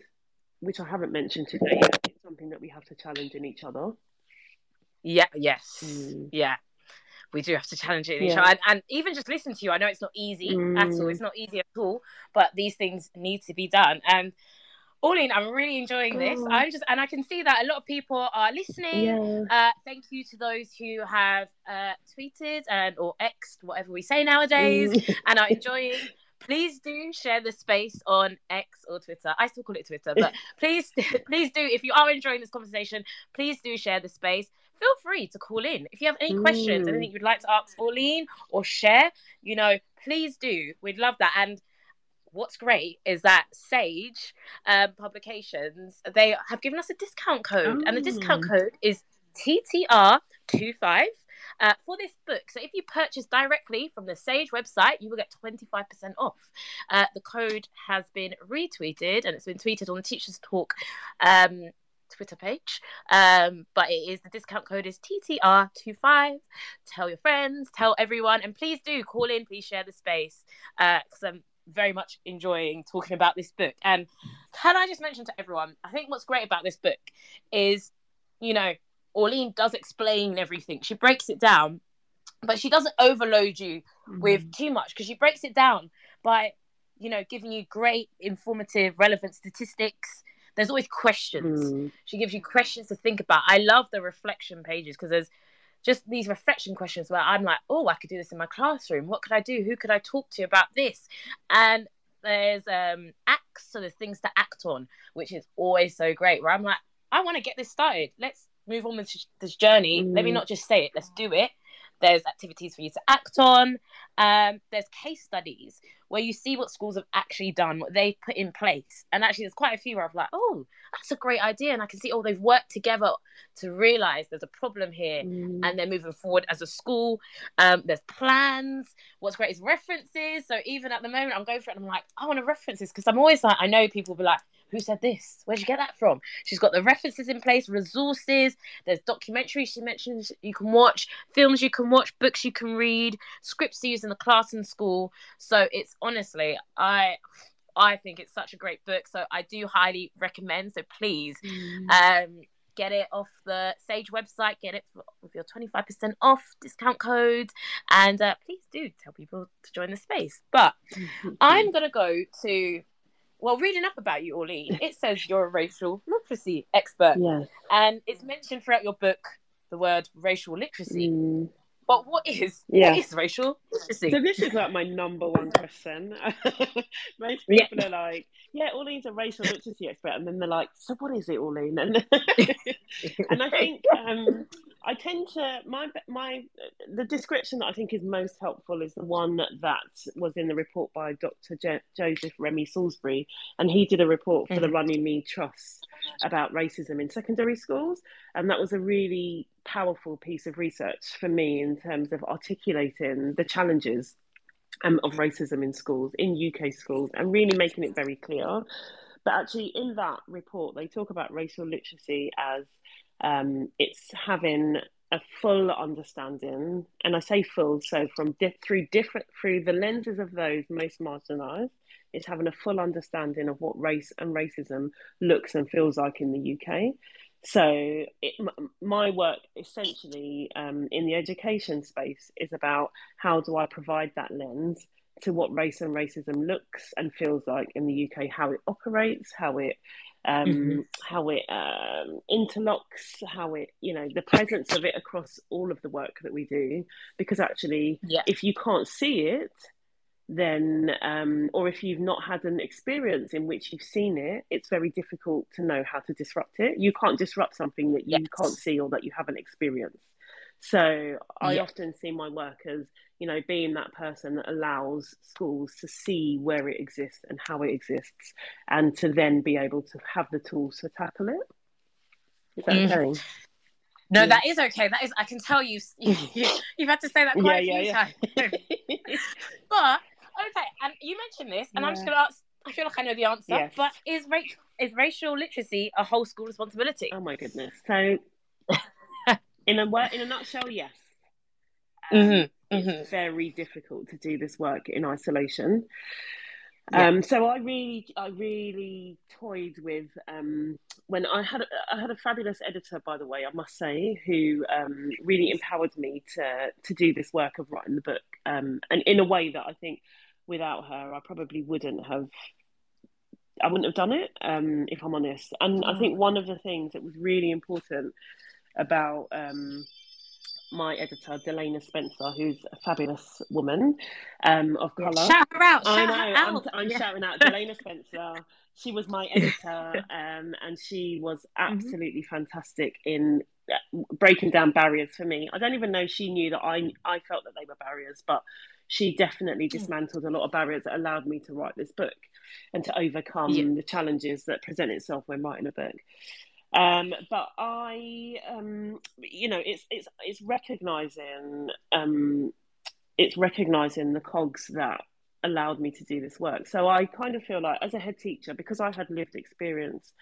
which I haven't mentioned today, it's something that we have to challenge in each other. Yeah. Yes. Mm. Yeah. We do have to challenge it in yeah. each other, and, and, even just listen to you. I know it's not easy mm. at all. It's not easy at all, but these things need to be done. And Orlene, I'm really enjoying this. Oh. I'm just, and I can see that a lot of people are listening. Yeah. Uh, thank you to those who have uh, tweeted and or xed whatever we say nowadays mm. and are enjoying. Please do share the space on X or Twitter. I still call it Twitter, but please, please do. If you are enjoying this conversation, please do share the space. Feel free to call in if you have any questions, mm. anything you'd like to ask Orlene or share. You know, please do. We'd love that. And what's great is that Sage um, Publications they have given us a discount code, oh. and the discount oh. code is TTR25 uh, for this book. So if you purchase directly from the Sage website, you will get 25% off. Uh, the code has been retweeted and it's been tweeted on the Teachers Talk um, Twitter page. Um, but it is the discount code is TTR25. Tell your friends, tell everyone, and please do call in, please share the space because uh, I'm very much enjoying talking about this book. And can I just mention to everyone, I think what's great about this book is, you know, Orlene does explain everything. She breaks it down, but she doesn't overload you mm-hmm. with too much because she breaks it down by, you know, giving you great, informative, relevant statistics. There's always questions. Mm. She gives you questions to think about. I love the reflection pages because there's just these reflection questions where I'm like, oh, I could do this in my classroom. What could I do? Who could I talk to about this? And there's um acts, so there's things to act on, which is always so great. Where I'm like, I want to get this started. Let's move on with this journey. Mm. Let me mm. not just say it. Let's do it. There's activities for you to act on. Um, there's case studies where you see what schools have actually done, what they put in place. And actually, there's quite a few where I'm like, oh, that's a great idea. And I can see, oh, they've worked together to realize there's a problem here mm. and they're moving forward as a school. Um, there's plans. What's great is references. So even at the moment, I'm going for it and I'm like, I want to references because I'm always like, I know people will be like, who said this? Where'd you get that from? She's got the references in place, resources. There's documentaries she mentions you can watch, films you can watch, books you can read, scripts to use in the class and school. So it's honestly, I I think it's such a great book. So I do highly recommend. So please, mm. um, get it off the Sage website. Get it with your twenty five percent off discount code, and uh, please do tell people to join the space. But I'm gonna go to well, reading up about you, Orlene, it says you're a racial literacy expert. Yes. And it's mentioned throughout your book the word racial literacy. Mm. But what is yeah. what is racial literacy? So this is like my number one question. Most people yeah. are like, "Yeah, Orlene's a racial literacy expert," and then they're like, "So what is it, Orlene?" And and I think um, I tend to my my the description that I think is most helpful is the one that was in the report by Dr. Jo- Joseph Remi Salisbury, and he did a report for mm-hmm. the Runnymede Trust about racism in secondary schools, and that was a really powerful piece of research for me in terms of articulating the challenges um, of racism in schools in UK schools and really making it very clear. But actually, in that report, they talk about racial literacy as um, it's having a full understanding, and I say full, so from di- through different through the lenses of those most marginalised, it's having a full understanding of what race and racism looks and feels like in the UK. So it, my work essentially um, in the education space is about how do I provide that lens to what race and racism looks and feels like in the UK, how it operates, how it um, mm-hmm. how it um, interlocks, how it, you know, the presence of it across all of the work that we do. Because actually, yeah. if you can't see it, then, um, or if you've not had an experience in which you've seen it, it's very difficult to know how to disrupt it. You can't disrupt something that you yes. can't see or that you haven't experienced. So I yeah. often see my work as, you know, being that person that allows schools to see where it exists and how it exists and to then be able to have the tools to tackle it. Is that mm. okay? No, yeah. that is okay. That is, I can tell you, you, have had to say that quite yeah, a few yeah, times. but, okay, and you mentioned this, and I'm just going to ask, I feel like I know the answer, yes. but is, ra- is racial literacy a whole school responsibility? Oh my goodness. So, in a word, in a nutshell, yes. Um, mm-hmm. It's mm-hmm. very difficult to do this work in isolation. Yeah. Um, so I really, I really toyed with um, when I had, I had a fabulous editor, by the way, I must say, who um, really empowered me to to do this work of writing the book, um, and in a way that I think without her, I probably wouldn't have I wouldn't have done it um, if I'm honest. And I think one of the things that was really important about um, my editor, Delayna Spencer, who's a fabulous woman um, of colour. Shout her out! I know. I'm, I'm yeah. shouting out Delayna Spencer. She was my editor, um, and she was mm-hmm. absolutely mm-hmm. fantastic in uh, breaking down barriers for me. I don't even know she knew that I I felt that they were barriers, but she definitely hmm. dismantled a lot of barriers that allowed me to write this book and to overcome yeah. the challenges that present itself when writing a book. Um, but I, um, you know, it's it's it's recognizing um, it's recognizing the cogs that allowed me to do this work. So I kind of feel like, as a head teacher, because I had lived experience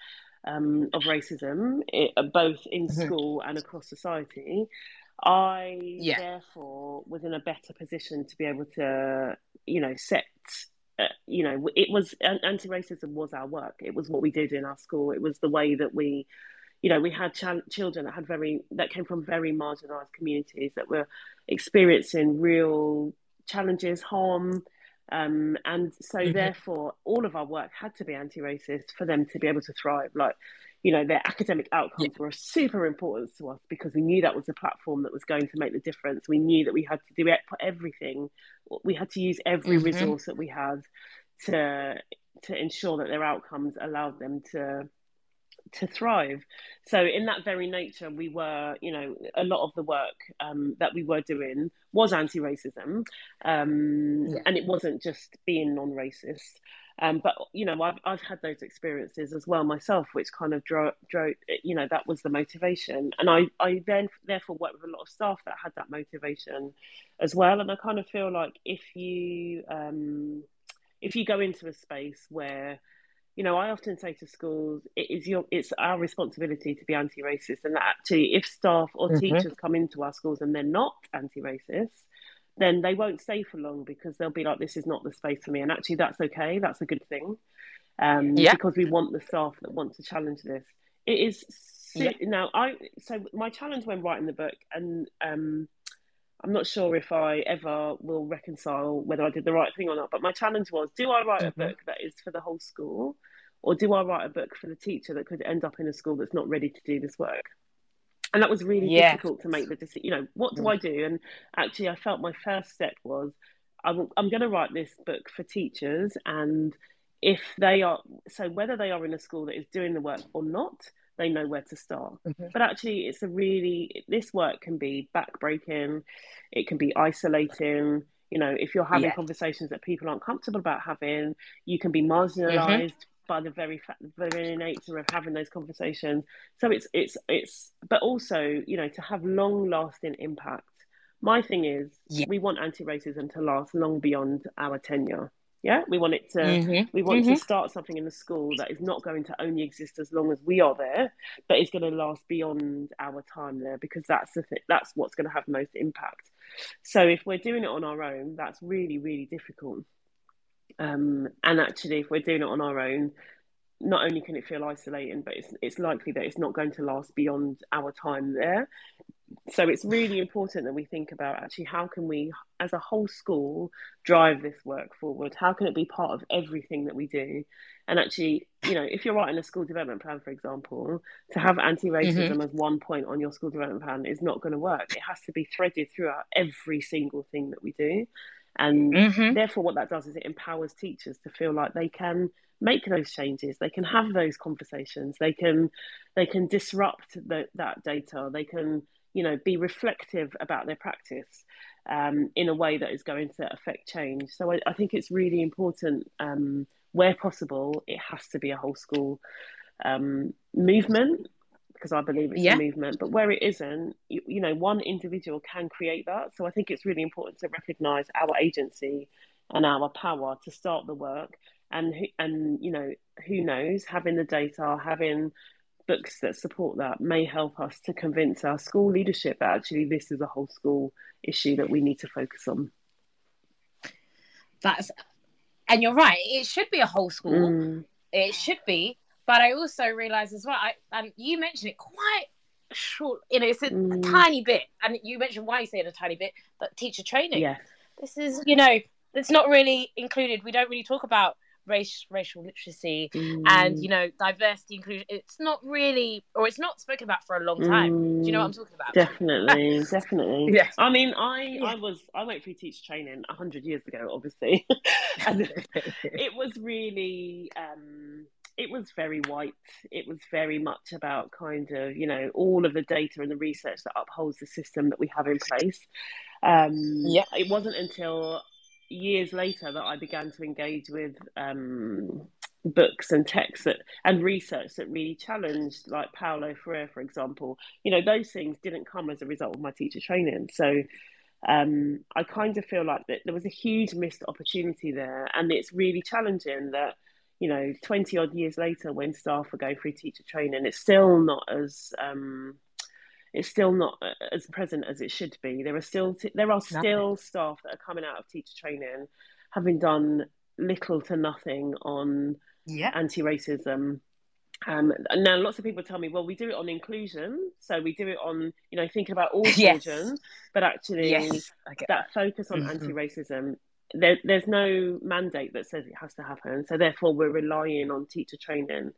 um, of racism, it, both in mm-hmm. school and across society, I yeah. therefore was in a better position to be able to, you know, set. You know, it was anti-racism was our work. It was what we did in our school. It was the way that we, you know, we had ch- children that had very that came from very marginalised communities that were experiencing real challenges, harm, um, and so mm-hmm. therefore all of our work had to be anti-racist for them to be able to thrive. Like you know, their academic outcomes yeah. were super important to us because we knew that was a platform that was going to make the difference. We knew that we had to do it for everything. We had to use every mm-hmm. resource that we had to to ensure that their outcomes allowed them to to thrive. So in that very nature, we were, you know, a lot of the work um, that we were doing was anti-racism, um, yeah. and it wasn't just being non-racist. Um, but you know, I've I've had those experiences as well myself, which kind of drove, drove you know, that was the motivation. And I I then therefore worked with a lot of staff that had that motivation as well. And I kind of feel like if you um, if you go into a space where you know, I often say to schools, it is your, it's our responsibility to be anti-racist, and that actually, if staff or mm-hmm. teachers come into our schools and they're not anti-racist, then they won't stay for long because they'll be like, this is not the space for me. And actually, that's okay. That's a good thing. Um, yeah. Because we want the staff that want to challenge this. It is yeah. now. I so my challenge when writing the book, and um, I'm not sure if I ever will reconcile whether I did the right thing or not. But my challenge was: Do I write mm-hmm. a book that is for the whole school, or do I write a book for the teacher that could end up in a school that's not ready to do this work? And that was really yes. difficult to make the decision you know what do mm. i do and actually i felt my first step was i'm, I'm going to write this book for teachers and if they are so whether they are in a school that is doing the work or not they know where to start mm-hmm. but actually it's a really this work can be backbreaking it can be isolating you know if you're having yeah. conversations that people aren't comfortable about having you can be marginalized mm-hmm by the very fact, the very nature of having those conversations. So it's it's it's, but also you know to have long lasting impact. My thing is, yeah. we want anti-racism to last long beyond our tenure. Yeah, we want it to. Mm-hmm. We want mm-hmm. to start something in the school that is not going to only exist as long as we are there, but is going to last beyond our time there because that's the th- that's what's going to have most impact. So if we're doing it on our own, that's really really difficult. Um, and actually, if we're doing it on our own, not only can it feel isolating, but it's it's likely that it's not going to last beyond our time there. So it's really important that we think about actually how can we, as a whole school, drive this work forward? How can it be part of everything that we do? And actually, you know, if you're writing a school development plan, for example, to have anti-racism mm-hmm. as one point on your school development plan is not going to work. It has to be threaded throughout every single thing that we do. And mm-hmm. therefore, what that does is it empowers teachers to feel like they can make those changes. They can have those conversations. They can they can disrupt the, that data. They can you know be reflective about their practice um, in a way that is going to affect change. So I, I think it's really important um, where possible. It has to be a whole school um, movement because I believe it's yeah. a movement. But where it isn't, you, you, know, one individual can create that. So I think it's really important to recognise our agency and our power to start the work. And and you know, who knows, having the data, having books that support that may help us to convince our school leadership that actually this is a whole school issue that we need to focus on. That's and you're right. It should be a whole school. Mm. It should be but I also realised as well, I, and you mentioned it quite short, you know, it's a, mm. a, tiny bit. And you mentioned why you say it a tiny bit, but teacher training. Yeah. This is, you know, it's not really included. We don't really talk about race racial literacy mm. and you know diversity inclusion it's not really or it's not spoken about for a long time mm. do you know what i'm talking about definitely definitely yeah i mean i yeah. i was i went through teacher training 100 years ago obviously and it was really um it was very white. It was very much about kind of, you know, all of the data and the research that upholds the system that we have in place. Um, yeah. It wasn't until years later that I began to engage with um, books and texts that, and research that really challenged, like Paulo Freire, for example. You know, those things didn't come as a result of my teacher training. So um, I kind of feel like that there was a huge missed opportunity there, and it's really challenging that you know, 20 odd years later, when staff are going through teacher training, it's still not as um, it's still not uh, as present as it should be. There are still t- there are still staff that are coming out of teacher training having done little to nothing on yeah. anti-racism. Um, and now lots of people tell me, well, we do it on inclusion, so we do it on, you know, thinking about all yes. children, but actually yes, that, that, focus on mm-hmm. anti-racism there, there's no mandate that says it has to happen. So therefore, we're relying on teacher training,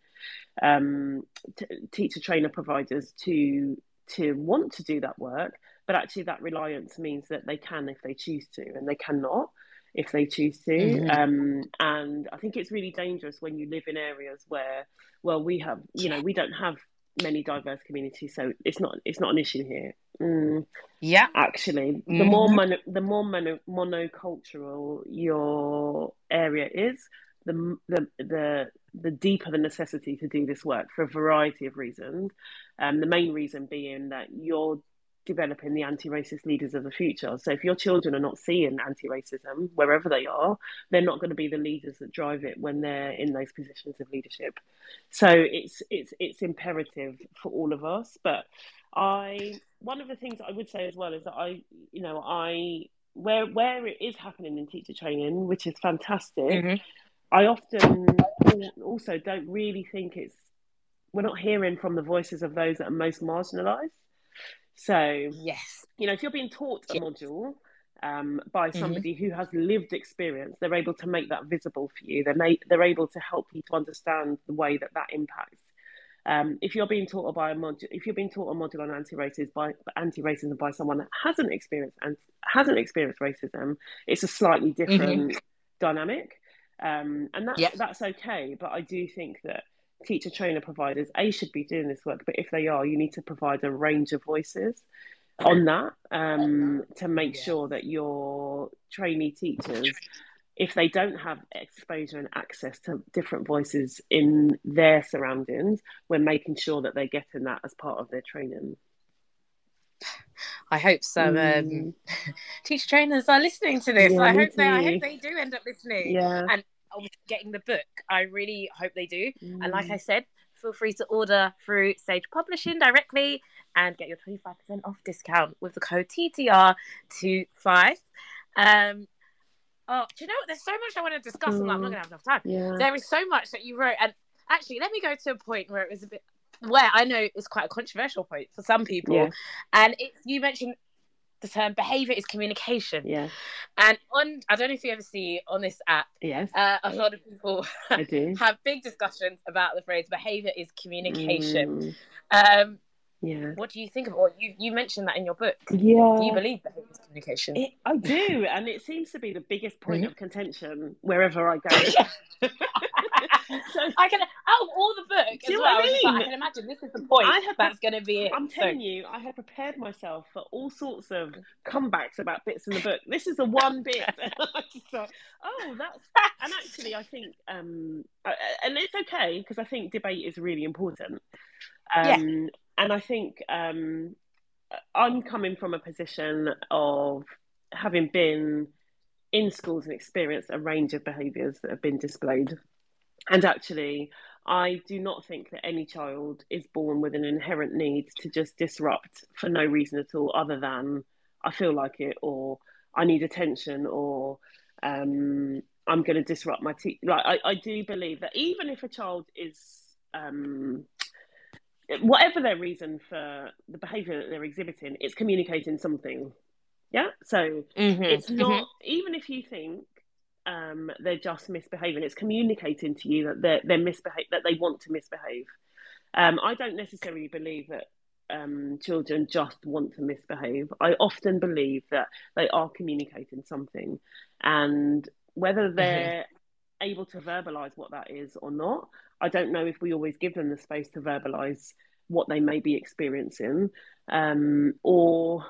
um, t- teacher trainer providers to to want to do that work. But actually, that reliance means that they can if they choose to, and they cannot if they choose to. Mm-hmm. Um, and I think it's really dangerous when you live in areas where, well, we have, you know, we don't have many diverse communities, so it's not it's not an issue here. Mm, yeah, actually, the more mono, the more mono, monocultural your area is, the the the the deeper the necessity to do this work for a variety of reasons. Um, the main reason being that you're developing the anti-racist leaders of the future. So if your children are not seeing anti-racism wherever they are, they're not going to be the leaders that drive it when they're in those positions of leadership. So it's it's it's imperative for all of us. But I one of the things I would say as well is that I you know I where where it is happening in teacher training, which is fantastic. Mm-hmm. I often also don't really think it's we're not hearing from the voices of those that are most marginalised. So, yes, you know, if you're being taught a module um, by mm-hmm. somebody mm-hmm. who has lived experience, they're able to make that visible for you. They're, ma- they're able to help you to understand the way that that impacts. Um, if you're being taught by a module, if you're being taught a module on anti-racism by anti-racism by someone that hasn't experienced and hasn't experienced racism, it's a slightly mm-hmm. different mm-hmm. dynamic, um, and that's yep. that's okay. But I do think that teacher trainer providers a should be doing this work but if they are you need to provide a range of voices on that um, to make yeah. sure that your trainee teachers if they don't have exposure and access to different voices in their surroundings we're making sure that they're getting that as part of their training I hope some um, mm. um, teacher trainers are listening to this. Yeah, I hope they. I hope they do end up listening. Yeah. And getting the book. I really hope they do. Mm. And like I mm. said, feel free to order through Sage Publishing directly and get your 25% off discount with the code TTR25. Um, oh, do you know what? There's so much I want to discuss mm. I'm not going to have enough time. Yeah. There is so much that you wrote. And actually, let me go to a point where it was a bit, where I know it's quite a controversial point for some people. Yeah. And it's, you mentioned the term behavior is communication. Yeah. And on, I don't know if you ever see on this app, yes, uh, a lot of people have big discussions about the phrase behavior is communication. Mm. Um, yeah. What do you think of? Or you you mentioned that in your book. Yeah. Do you believe communication? It, I do, and it seems to be the biggest point mm-hmm. of contention wherever I go. so I can out of all the books as well. I, mean? like, I, can imagine this is the point. I have, that's going to be it. I'm telling so. you, I have prepared myself for all sorts of comebacks about bits in the book. This is the one bit. oh, that's and actually, I think, um, and it's okay because I think debate is really important. Um, yeah. And I think um, I'm coming from a position of having been in schools and experienced a range of behaviours that have been displayed and actually, I do not think that any child is born with an inherent need to just disrupt for no reason at all, other than I feel like it, or I need attention, or um, I'm going to disrupt my teeth. Like I, I do believe that even if a child is um, whatever their reason for the behavior that they're exhibiting, it's communicating something. Yeah. So mm-hmm. it's not, mm-hmm. even if you think um, they're just misbehaving. It's communicating to you that they're they're misbehave that they want to misbehave. Um, I don't necessarily believe that um, children just want to misbehave. I often believe that they are communicating something, and whether mm-hmm. they're mm-hmm. Able to verbalize what that is or not, I don't know if we always give them the space to verbalize what they may be experiencing, um, or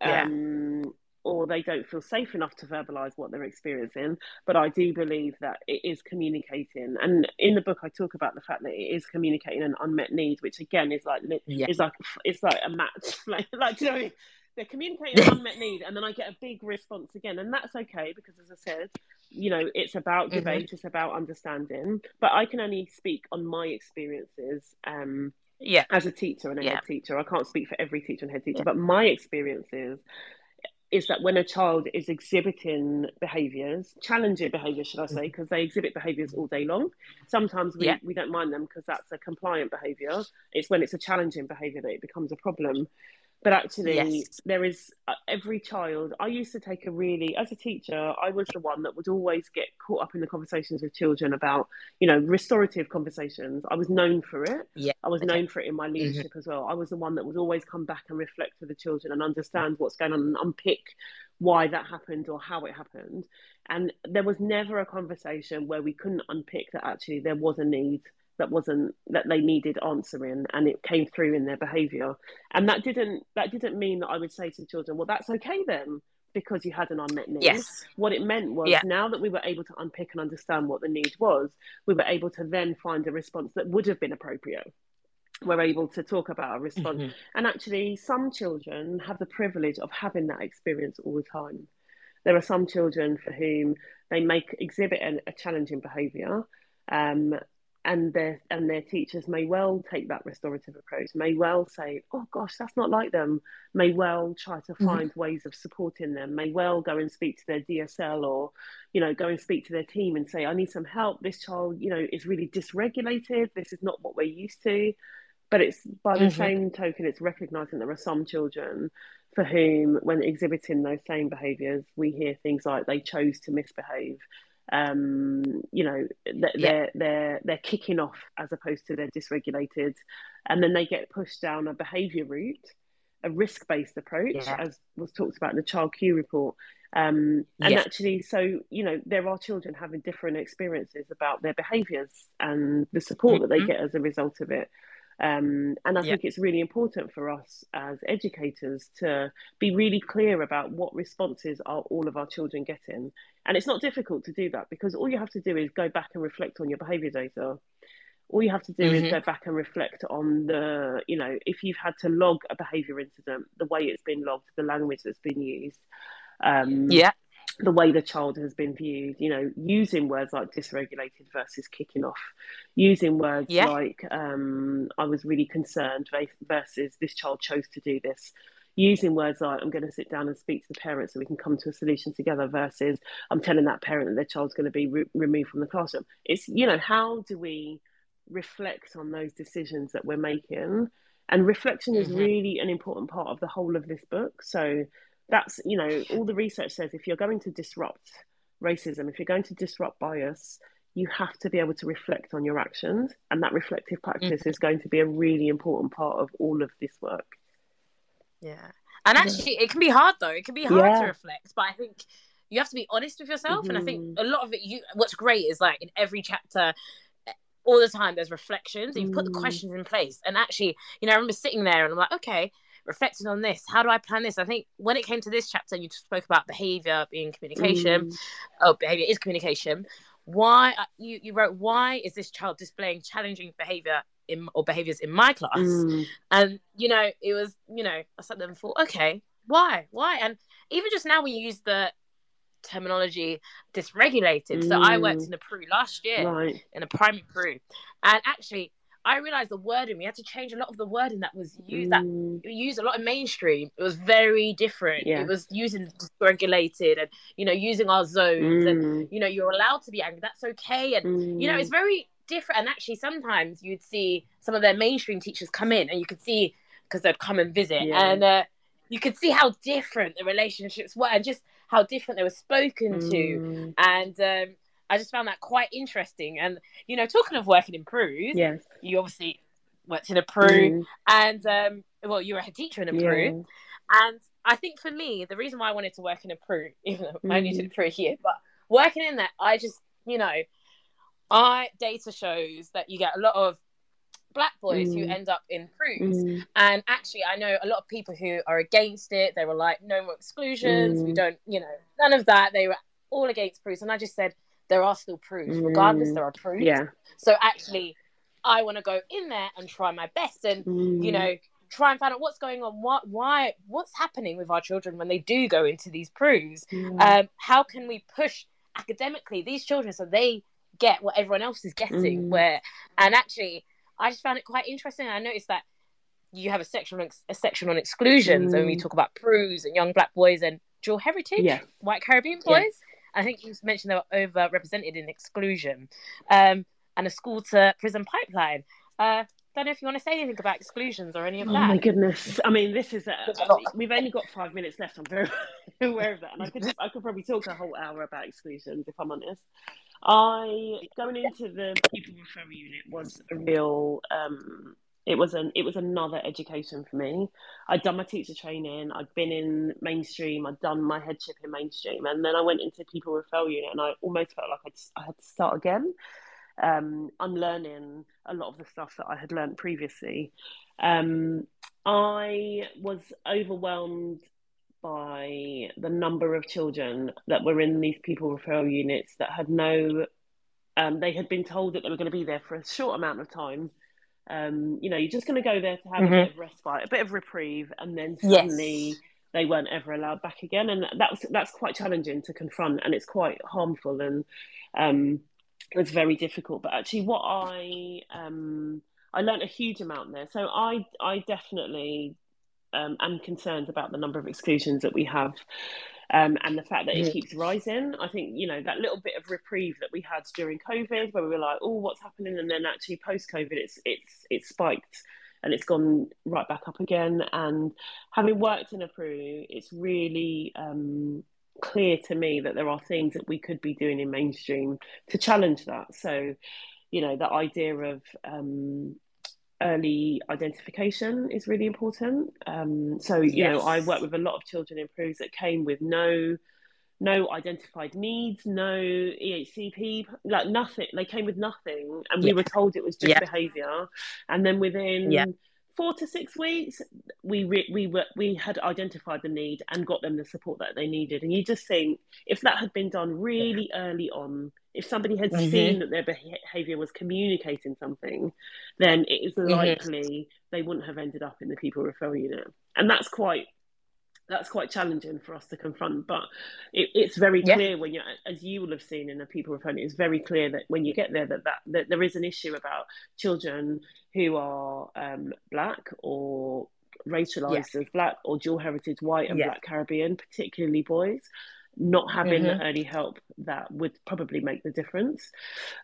um, yeah or they don't feel safe enough to verbalize what they're experiencing. But I do believe that it is communicating. And in the book, I talk about the fact that it is communicating an unmet need, which again is like yeah. is like it's like a match, like like you know. They're communicating an unmet need, and then I get a big response again, and that's okay because, as I said, you know, it's about mm-hmm. debate, mm-hmm. it's about understanding. But I can only speak on my experiences, um, yeah, as a teacher and a yeah. head teacher. I can't speak for every teacher and head teacher, yeah. but my experiences is that when a child is exhibiting behaviors, challenging behaviors, should I say, because mm-hmm. they exhibit behaviors all day long. Sometimes we, yeah. we don't mind them because that's a compliant behavior. It's when it's a challenging behavior that it becomes a problem. But actually, yes. there is uh, every child. I used to take a really, as a teacher, I was the one that would always get caught up in the conversations with children about, you know, restorative conversations. I was known for it. Yeah. I was okay. known for it in my mm-hmm. leadership mm-hmm. as well. I was the one that would always come back and reflect with the children and understand what's going on and unpick why that happened or how it happened. And there was never a conversation where we couldn't unpick that actually there was a need that wasn't that they needed answering and it came through in their behavior. And that didn't that didn't mean that i would say to children well that's okay then because you had an unmet need. Yes. What it meant was yeah. now that we were able to unpick and understand what the need was we were able to then find a response that would have been appropriate. We're able to talk about a response. Mm-hmm. and actually some children have the privilege of having that experience all the time. There are some children for whom they make exhibit an, a challenging behavior um, and their and their teachers may well take that restorative approach may well say oh gosh that's not like them may well try to mm-hmm. find mm-hmm. ways of supporting them may well go and speak to their dsl or you know go and speak to their team and say i need some help this child you know is really dysregulated this is not what we're used to but it's by the mm-hmm. same token it's recognizing there are some children for whom when exhibiting those same behaviors we hear things like they chose to misbehave um, you know, they're, yeah. they're they're kicking off as opposed to they're dysregulated, and then they get pushed down a behaviour route, a risk based approach, yeah. as was talked about in the Child Q report. Um, and actually, so you know, there are children having different experiences about their behaviours and the support mm-hmm. that they mm-hmm. get as a result of it. Um, and I yeah. think it's really important for us as educators to be really clear about what responses are all of our children getting. And it's not difficult to do that because all you have to do is go back and reflect on your behaviour data. All you have to do mm-hmm. is go back and reflect on the, you know, if you've had to log a behaviour incident, the way it's been logged, the language that's been used. Um, yeah the way the child has been viewed, you know, using words like dysregulated versus kicking off, using words yeah. like um, I was really concerned versus this child chose to do this, using words like I'm going to sit down and speak to the parents so we can come to a solution together versus I'm telling that parent that their child's going to be re- removed from the classroom. It's, you know, how do we reflect on those decisions that we're making? And reflection mm-hmm. is really an important part of the whole of this book. So, that's you know all the research says if you're going to disrupt racism if you're going to disrupt bias you have to be able to reflect on your actions and that reflective practice mm-hmm. is going to be a really important part of all of this work yeah and actually it can be hard though it can be hard yeah. to reflect but i think you have to be honest with yourself mm-hmm. and i think mm-hmm. a lot of it you what's great is like in every chapter all the time there's reflections You've put the mm. questions in place and actually you know i remember sitting there and i'm like okay reflecting on this. How do I plan this? I think when it came to this chapter, you spoke about behavior being communication. Mm. Oh, behavior is communication. Why uh, you you wrote why is this child displaying challenging behavior in or behaviors in my class? Mm. And you know, it was you know I sat there and thought, okay, why, why? And even just now, we use the terminology dysregulated. Mm. So I worked mm. in a PRU last year right. in a primary PRU, and actually I realized the wording. We had to change a lot of the wording that was used. Mm. That used a lot of mainstream. It was very different. Yeah. It was using regulated and you know using our zones mm. and you know you're allowed to be angry. That's okay. And mm. you know it's mm. very different. And actually, sometimes you'd see some of their mainstream teachers come in, and you could see because they'd come and visit, yeah. and uh, you could see how different the relationships were, and just how different they were spoken mm. to, and um, I just found that quite interesting. And you know, talking of working in PRUs, yes, you obviously worked in a PRU, mm. and um, well, you were a teacher in a yeah. PRU, and I think for me, the reason why I wanted to work in a PRU, even though I only did it for a year, but working in that, I just, you know, I data shows that you get a lot of black boys mm. who end up in PRUs. Mm. And actually, I know a lot of people who are against it. They were like, no more exclusions. Mm. We don't, you know, none of that. They were all against PRUs. And I just said, there are still PRUs. Regardless, mm. there are PRUs. Yeah. So actually, I want to go in there and try my best and, you mm. know, try and find out what's going on. What, why, what's happening with our children when they do go into these PRUs? Um, how can we push academically these children so they get what everyone else is getting? Where, and actually, I just found it quite interesting. I noticed that you have a section on, a section on exclusions, mm. and we talk about PRUs and young black boys and dual heritage, yeah. white Caribbean boys. Yeah. I think you mentioned they were overrepresented in exclusion, um, and a school to prison pipeline. Uh, don't know if you want to say anything about exclusions or any of oh that. Oh my goodness! I mean, this is a, we've only got five minutes left. I'm very aware of that, and I could I could probably talk a whole hour about exclusions if I'm honest. I going into the pupil referral unit was a real. Um, it was an it was another education for me. I'd done my teacher training. I'd been in mainstream. I'd done my headship in mainstream, and then I went into pupil referral unit, and I almost felt like I'd, I had to start again. Um, learning a lot of the stuff that I had learned previously. Um, I was overwhelmed by the number of children that were in these pupil referral units that had no, um, they had been told that they were going to be there for a short amount of time. Um, you know, you're just going to go there to have mm-hmm. a bit of respite, a bit of reprieve, and then suddenly yes. they weren't ever allowed back again. And that's that's quite challenging to confront, and it's quite harmful, and um, it's very difficult. But actually, what I um, I learned a huge amount there. So I I definitely um, am concerned about the number of exclusions that we have. Um, and the fact that it keeps rising. I think you know that little bit of reprieve that we had during COVID, where we were like, "Oh, what's happening?" and then actually post COVID, it's it's it's spiked and it's gone right back up again. And having worked in a PRU, it's really um, clear to me that there are things that we could be doing in mainstream to challenge that. So, you know, the idea of um, early identification is really important. Um, so you yes. know, I work with a lot of children in PRUs that came with no no identified needs, no EHCP, like nothing. They came with nothing, and yeah. we were told it was just yeah. behaviour. And then within yeah four to six weeks, we re- we were we had identified the need and got them the support that they needed. And you just think if that had been done really early on, if somebody had mm-hmm. seen that their behaviour was communicating something, then it is mm-hmm. likely mm-hmm. they wouldn't have ended up in the pupil referral unit. And that's quite that's quite challenging for us to confront. But it, it's very yeah. clear when you, as you will have seen in the pupil referral, it's very clear that when you get there, that, that, that there is an issue about children who are um, black or racialized yeah. as black or dual heritage white and yeah. black Caribbean, particularly boys not having mm-hmm. the early help that would probably make the difference.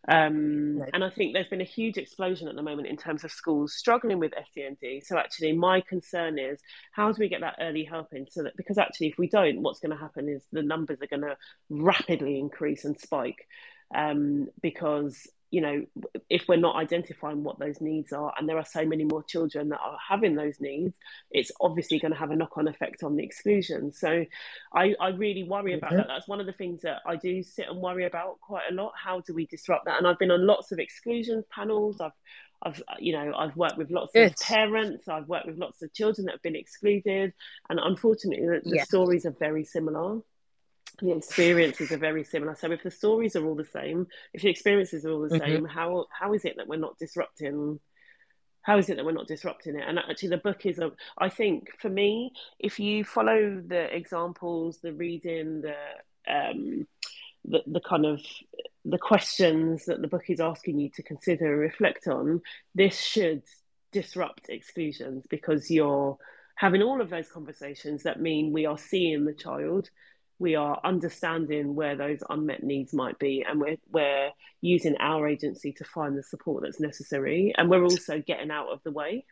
Um, right. And I think there's been a huge explosion at the moment in terms of schools struggling with SEND. So actually, my concern is how do we get that early help in? So that because actually, if we don't, what's going to happen is the numbers are going to rapidly increase and spike. Um, because you know, if we're not identifying what those needs are, and there are so many more children that are having those needs, it's obviously going to have a knock on effect on the exclusion. So I, I really worry about mm-hmm. that. That's one of the things that I do sit and worry about quite a lot. How do we disrupt that? And I've been on lots of exclusion panels. I've I've you know I've worked with lots Good. of parents. I've worked with lots of children that have been excluded, and unfortunately, the, the yeah. stories are very similar the experiences are very similar. So if the stories are all the same, if the experiences are all the mm-hmm. same, how how is it that we're not disrupting? How is it that we're not disrupting it? And actually, the book is a. I think for me, if you follow the examples, the reading, the um, the, the kind of the questions that the book is asking you to consider and reflect on, this should disrupt exclusions because you're having all of those conversations that mean we are seeing the child we are understanding where those unmet needs might be and we're, we're using our agency to find the support that's necessary and we're also getting out of the way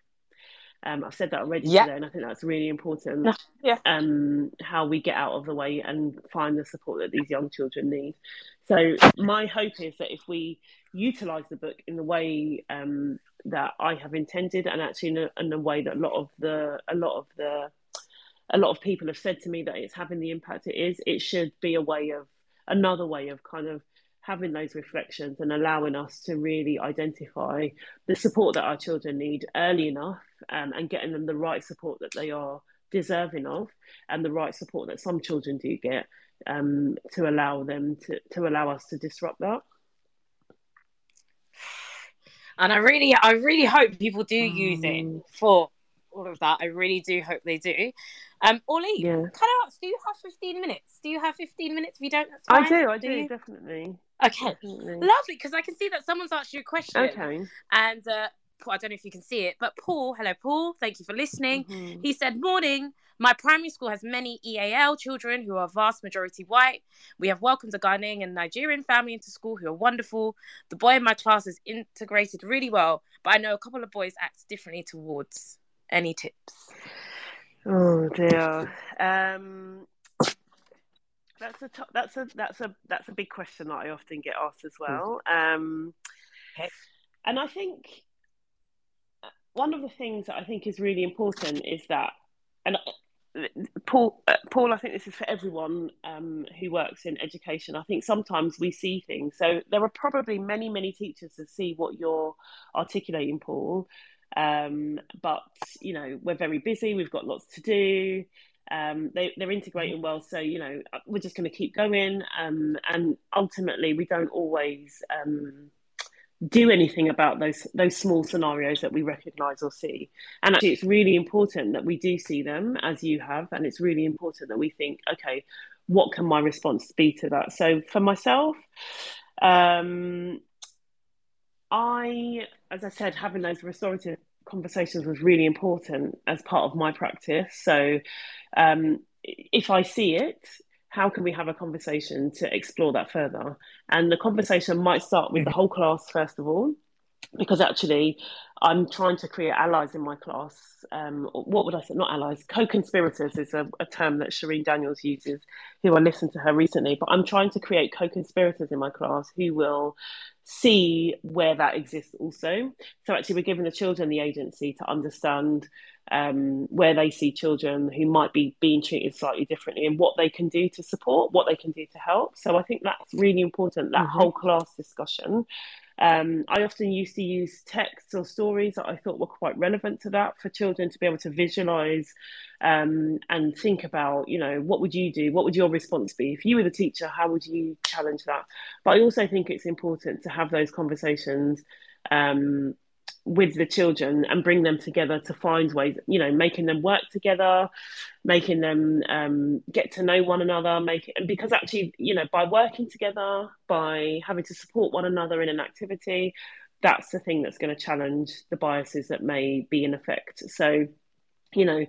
Um, I've said that already yeah. today, and I think that's really important. yeah. Um, how we get out of the way and find the support that these young children need. So my hope is that if we utilise the book in the way um, that I have intended, and actually in a, in a way that a lot of the a lot of the a lot of people have said to me that it's having the impact it is, it should be a way of another way of kind of having those reflections and allowing us to really identify the support that our children need early enough um, and getting them the right support that they are deserving of and the right support that some children do get um, to allow them to, to allow us to disrupt that. And i really i really hope people do use it mm. for all of that. I really do hope they do um, Ollie, yeah. can I ask, do you have 15 minutes? Do you have 15 minutes? If you don't, I do, I do, do definitely. Okay, definitely. lovely, because I can see that someone's asked you a question. Okay. And uh, I don't know if you can see it, but Paul, hello, Paul, thank you for listening. Mm-hmm. He said, Morning. My primary school has many EAL children who are vast majority white. We have welcomed a Ghanaian and Nigerian family into school who are wonderful. The boy in my class is integrated really well, but I know a couple of boys act differently towards. Any tips? Oh dear. Um, that's a to- that's a that's a that's a big question that I often get asked as well. Um, and I think uh, one of the things that I think is really important is that, and uh, Paul, uh, Paul, I think this is for everyone um, who works in education. I think sometimes we see things. So there are probably many, many teachers that see what you're articulating, Paul, um, but you know, we're very busy. We've got lots to do. Um, they, they're integrating well, so you know, we're just going to keep going. Um, and ultimately, we don't always um, do anything about those those small scenarios that we recognise or see. And actually, it's really important that we do see them as you have, and it's really important that we think, okay, what can my response be to that? So for myself. Um, I, as I said, having those restorative conversations was really important as part of my practice. So, um, if I see it, how can we have a conversation to explore that further? And the conversation might start with the whole class, first of all, because actually I'm trying to create allies in my class. Um, what would I say? Not allies, co conspirators is a, a, term that Shereen Daniels uses, who I listened to her recently. But I'm trying to create co conspirators in my class who will see where that exists also. So actually, we're giving the children the agency to understand um, where they see children who might be being treated slightly differently and what they can do to support, what they can do to help. So I think that's really important, that mm-hmm. whole class discussion. Um, I often used to use texts or stories that I thought were quite relevant to that for children to be able to visualize um, and think about, you know, what would you do? What would your response be? If you were the teacher, how would you challenge that? But I also think it's important to have those conversations um, with the children and bring them together to find ways, you know, making them work together, making them um, get to know one another, make it, because actually, you know, by working together, by having to support one another in an activity, that's the thing that's going to challenge the biases that may be in effect. So, you know,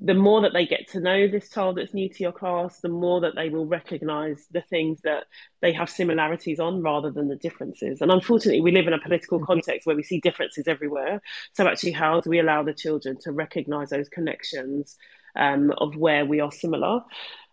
the more that they get to know this child that's new to your class, the more that they will recognize the things that they have similarities on rather than the differences. And unfortunately, we live in a political mm-hmm. context where we see differences everywhere. So, actually, how do we allow the children to recognize those connections um, of where we are similar?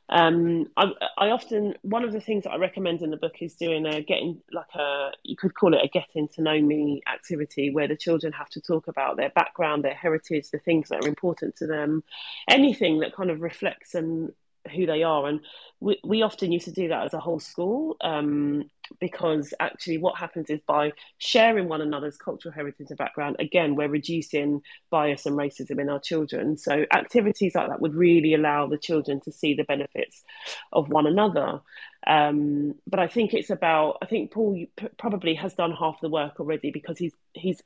Um, I, I, often one of the things that I recommend in the book is doing a getting like a you could call it a getting to know me activity where the children have to talk about their background, their heritage, the things that are important to them, anything that kind of reflects and who they are. And we, we often used to do that as a whole school um, because actually what happens is by sharing one another's cultural heritage and background, again, we're reducing bias and racism in our children. So activities like that would really allow the children to see the benefits of one another. Um, but I think it's about, I think Paul probably has done half the work already because he's he's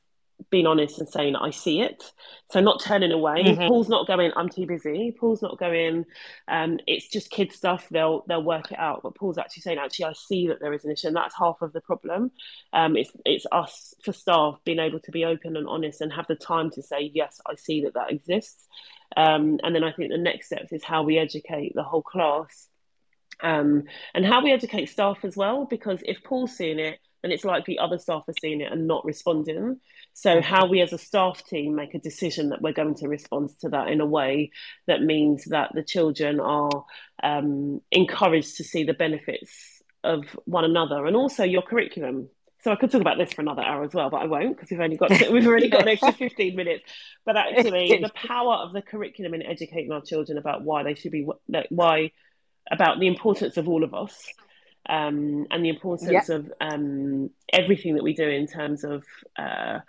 being honest and saying I see it. So not turning away. Mm-hmm. Paul's not going, I'm too busy. Paul's not going, um, it's just kid stuff, they'll they'll work it out. But Paul's actually saying, actually, I see that there is an issue, and that's half of the problem. Um, it's it's us for staff being able to be open and honest and have the time to say, yes, I see that that exists. Um, and then I think the next steps is how we educate the whole class um, and how we educate staff as well. Because if Paul's seeing it, then it's likely other staff are seeing it and not responding. So, how we as a staff team make a decision that we're going to respond to that in a way that means that the children are um, encouraged to see the benefits of one another and also your curriculum. So I could talk about this for another hour as well, but I won't because we've only got we've already got an extra fifteen minutes. But actually, the power of the curriculum in educating our children about why they should be why about the importance of all of us um, and the importance yep. of um, everything that we do in terms of, uh,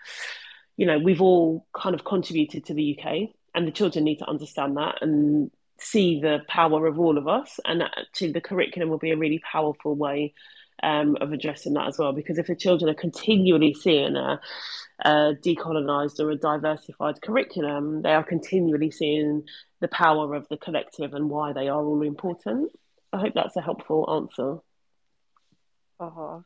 you know, we've all kind of contributed to the UK, and the children need to understand that and see the power of all of us. And actually, the curriculum will be a really powerful way um, of addressing that as well. Because if the children are continually seeing a, a decolonised or a diversified curriculum, they are continually seeing the power of the collective and why they are all important. I hope that's a helpful answer. Uh-huh.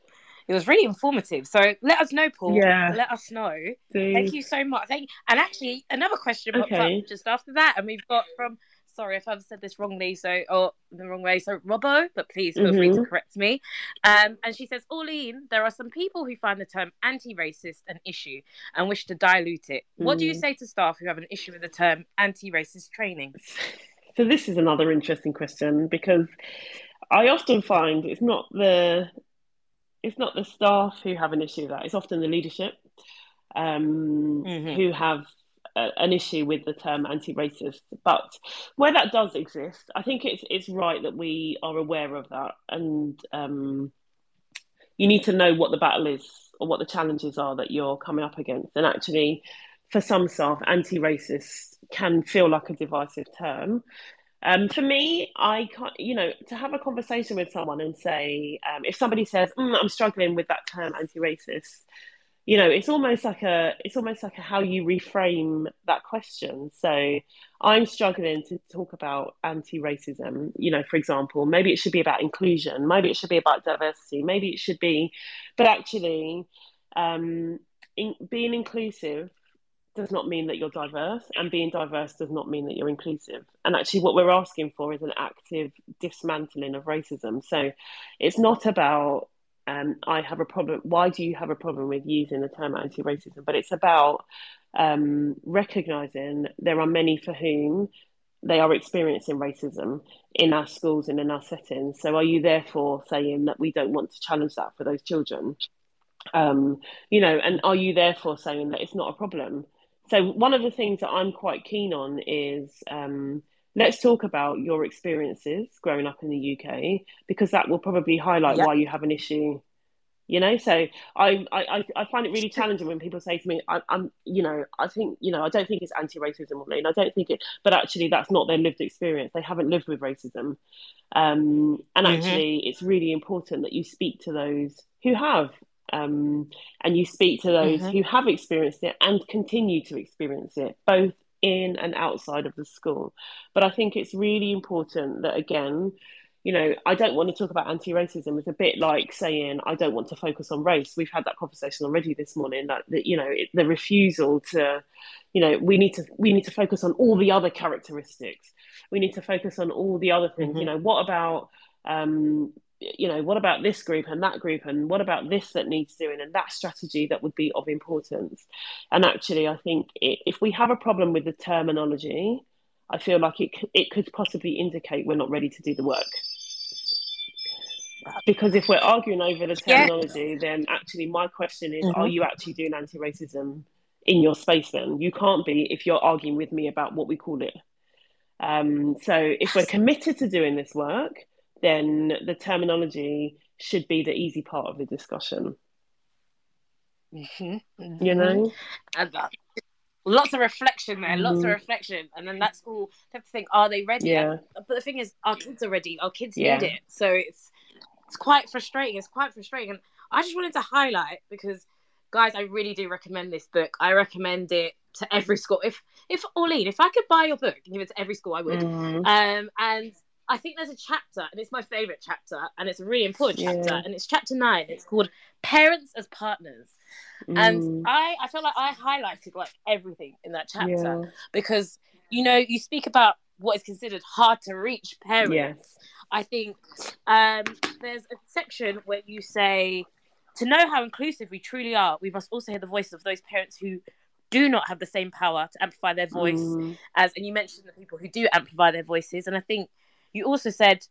It was really informative. So let us know, Paul. Yeah. Let us know. Thank you so much. Thank you. And actually, another question popped okay. up just after that, and we've got from sorry if I've said this wrongly, so or the wrong way. So Robbo, but please feel mm-hmm. free to mm-hmm. correct me. Um, and she says, Orlene, there are some people who find the term anti-racist an issue and wish to dilute it. Mm. What do you mm. say to staff who have an issue with the term anti-racist training? So this is another interesting question because I often find it's not the it's not the staff who have an issue with that. It's often the leadership um, mm-hmm. who have a, an issue with the term anti-racist. But where that does exist, I think it's it's right that we are aware of that, and um, you need to know what the battle is or what the challenges are that you're coming up against. And actually, for some staff, anti-racist can feel like a divisive term. Um, for me, I can't, you know, to have a conversation with someone and say, um, if somebody says, mm, "I'm struggling with that term, anti-racist," you know, it's almost like a, it's almost like a how you reframe that question. So, I'm struggling to talk about anti-racism. You know, for example, maybe it should be about inclusion, maybe it should be about diversity, maybe it should be, but actually, um, in, being inclusive does not mean that you're diverse, and being diverse does not mean that you're inclusive. And actually, what we're asking for is an active dismantling of racism. So it's not about, um, I have a problem, why do you have a problem with using the term anti racism? But it's about um, recognizing there are many for whom they are experiencing racism in our schools and in our settings. So are you therefore saying that we don't want to challenge that for those children? Um, you know, and are you therefore saying that it's not a problem? So one of the things that I'm quite keen on is um, let's talk about your experiences growing up in the UK because that will probably highlight yep. why you have an issue. You know, so I, I I find it really challenging when people say to me, I, am you know, I think you know, I don't think it's anti-racism, and I don't think it, but actually that's not their lived experience. They haven't lived with racism, um, and mm-hmm. actually it's really important that you speak to those who have um, and you speak to those mm-hmm. who have experienced it and continue to experience it, both in and outside of the school. But I think it's really important that, again, you know, I don't want to talk about anti racism. It's a bit like saying, I don't want to focus on race. We've had that conversation already this morning that, that you know, it, the refusal to, you know, we need to we need to focus on all the other characteristics. We need to focus on all the other things. Mm-hmm. You know, what about um, you know, what about this group and that group, and what about this that needs doing, and that strategy that would be of importance. And actually, I think it, if we have a problem with the terminology, I feel like it it could possibly indicate we're not ready to do the work. Because if we're arguing over the terminology, yes. then actually my question is: mm-hmm. Are you actually doing anti-racism in your space? Then you can't be if you're arguing with me about what we call it. Um, so if we're committed to doing this work, then the terminology should be the easy part of the discussion. Mm-hmm. Mm-hmm. You know? And, uh, lots of reflection there, lots mm-hmm. of reflection. And then that's all they have to think, are they ready? Yeah. But the thing is, our kids are ready, our kids yeah. need it. So it's it's quite frustrating. It's quite frustrating. And I just wanted to highlight because guys, I really do recommend this book. I recommend it to every school. If if Orlene, if I could buy your book and give it to every school, I would. Mm. Um, and I think there's a chapter, and it's my favorite chapter, and it's a really important chapter, and it's chapter nine. It's called Parents as Partners. Mm. And I, I feel like I highlighted like everything in that chapter yeah. because you know you speak about what is considered hard to reach parents. Yes. I think um, there's a section where you say to know how inclusive we truly are, we must also hear the voices of those parents who do not have the same power to amplify their voice mm. as and you mentioned the people who do amplify their voices and i think you also said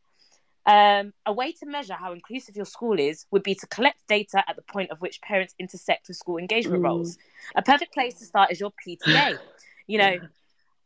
um, a way to measure how inclusive your school is would be to collect data at the point of which parents intersect with school engagement mm. roles a perfect place to start is your pta you know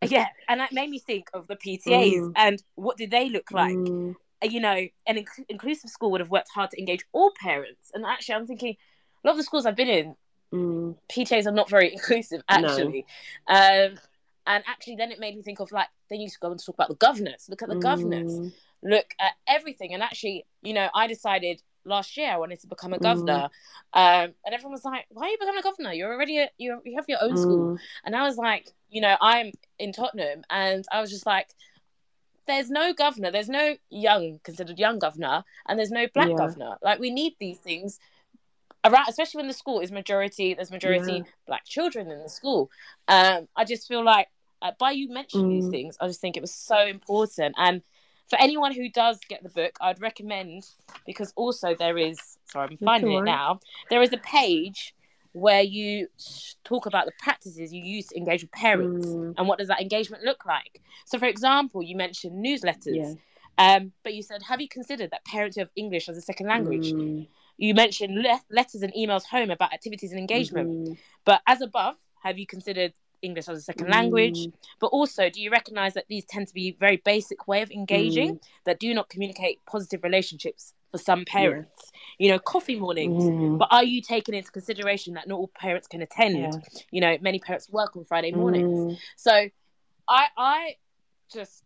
yeah and that made me think of the ptas mm. and what did they look like mm. you know an inc- inclusive school would have worked hard to engage all parents and actually i'm thinking a lot of the schools i've been in Mm. PTAs are not very inclusive, actually. No. Um, and actually, then it made me think of like they used to go and talk about the governors. Look at the mm. governors. Look at everything. And actually, you know, I decided last year I wanted to become a governor, mm. um, and everyone was like, "Why are you becoming a governor? You're already a, you you have your own school." Mm. And I was like, you know, I'm in Tottenham, and I was just like, there's no governor, there's no young considered young governor, and there's no black yeah. governor. Like we need these things around, especially when the school is majority, there's majority yeah. black children in the school. Um, I just feel like by you mentioning mm. these things, I just think it was so important. And for anyone who does get the book, I'd recommend because also there is sorry, I'm finding it now. There is a page where you talk about the practices you use to engage with parents mm. and what does that engagement look like. So, for example, you mentioned newsletters. Yeah. Um, but you said, have you considered that parents who have English as a second language mm. You mentioned le- letters and emails home about activities and engagement. Mm-hmm. But as above, have you considered English as a second mm. language? But also, do you recognize that these tend to be very basic way of engaging mm. that do not communicate positive relationships for some parents? Yeah. You know, coffee mornings. Mm. But are you taking into consideration that not all parents can attend? Yeah. You know, many parents work on Friday mornings. Mm. So I I just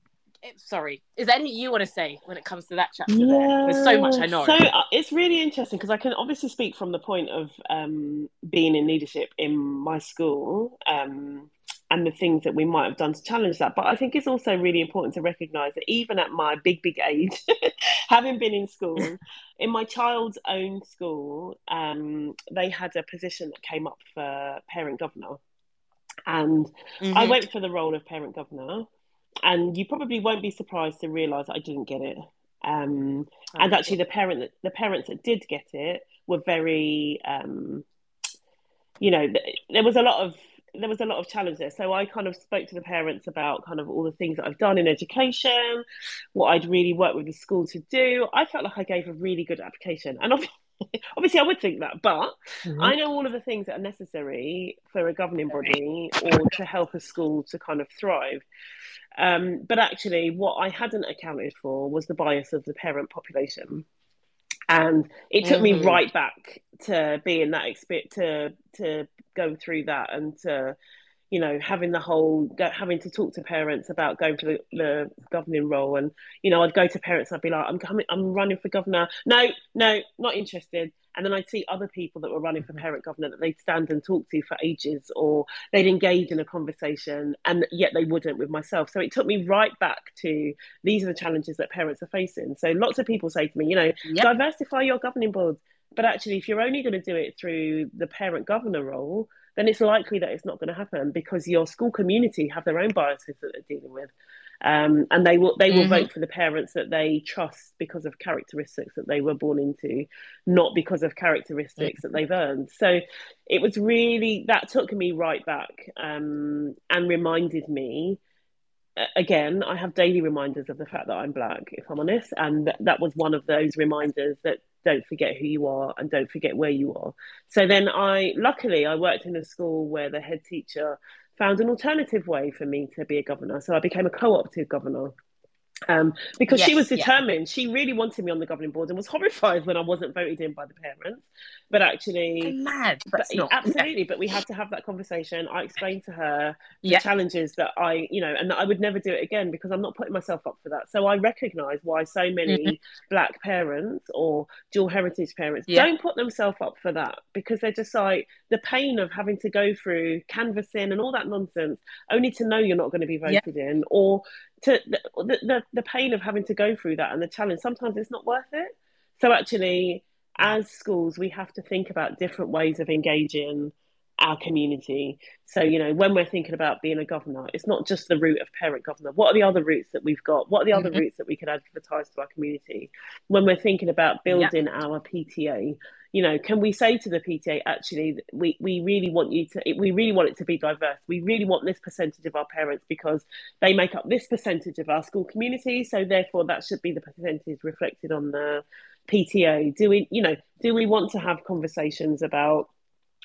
sorry, is there anything you want to say when it comes to that chapter? Yeah, there? There's so much I know. So uh, it's really interesting because I can obviously speak from the point of um, being in leadership in my school um, and the things that we might have done to challenge that. But I think it's also really important to recognise that even at my big, big age, having been in school, in my child's own school, um, they had a position that came up for parent governor. And mm-hmm. I went for the role of parent governor and you probably won't be surprised to realise I didn't get it. Um, and actually, the parent that, the parents that did get it were very, um, you know, there was a lot of there was a lot of challenge there. So I kind of spoke to the parents about kind of all the things that I've done in education, what I'd really worked with the school to do. I felt like I gave a really good application, and obviously I would think that, but mm-hmm. I know all of the things that are necessary for a governing body or to help a school to kind of thrive. Um, but actually, what I hadn't accounted for was the bias of the parent population. And it took mm-hmm. me right back to being that expert to to go through that and to you know, having the whole having to talk to parents about going for the, the, governing role, and you know, I'd go to parents I'd be like, "I'm coming, I'm running for governor." No, no, not interested. And then I'd see other people that were running for mm-hmm. parent governor that they'd stand and talk to for ages, or they'd engage in a conversation, and yet they wouldn't with myself. So it took me right back to these are the challenges that parents are facing. So lots of people say to me, you know, yep. diversify your governing board. But actually, if you're only going to do it through the parent governor role, then it's likely that it's not going to happen because your school community have their own biases that they're dealing with. Um, and they will they will mm-hmm. vote for the parents that they trust because of characteristics that they were born into, not because of characteristics mm-hmm. that they've earned. So it was really that took me right back um, and reminded me. Again, I have daily reminders of the fact that I'm black, if I'm honest, and that was one of those reminders that don't forget who you are and don't forget where you are. So then I, luckily, I worked in a school where the head teacher found an alternative way for me to be a governor. So I became a co-opted governor um, because yes, she was determined. Yeah. She really wanted me on the governing board and was horrified when I wasn't voted in by the parents. But actually, I'm mad. But, absolutely. But we had to have that conversation. I explained to her the yeah. challenges that I, you know, and that I would never do it again because I'm not putting myself up for that. So I recognise why so many mm-hmm. black parents or dual heritage parents yeah. don't put themselves up for that because they're just like the pain of having to go through canvassing and all that nonsense, only to know you're not going to be voted in, or to the, the, the pain of having to go through that and the challenge sometimes it's not worth it. So actually as schools we have to think about different ways of engaging our community. So, you know, when we're thinking about being a governor, it's not just the route of parent governor. What are the other routes that we've got? What are the mm-hmm. other routes that we could advertise to our community? When we're thinking about building yep. our PTA, you know, can we say to the PTA, actually, we, we really want you to, we really want it to be diverse. We really want this percentage of our parents because they make up this percentage of our school community. So therefore, that should be the percentage reflected on the PTA. Do we, you know, do we want to have conversations about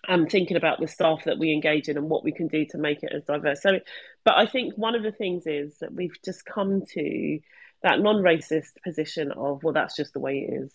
um, thinking about the staff that we engage in and what we can do to make it as diverse. So, but I think one of the things is that we've just come to that non-racist position of well, that's just the way it is.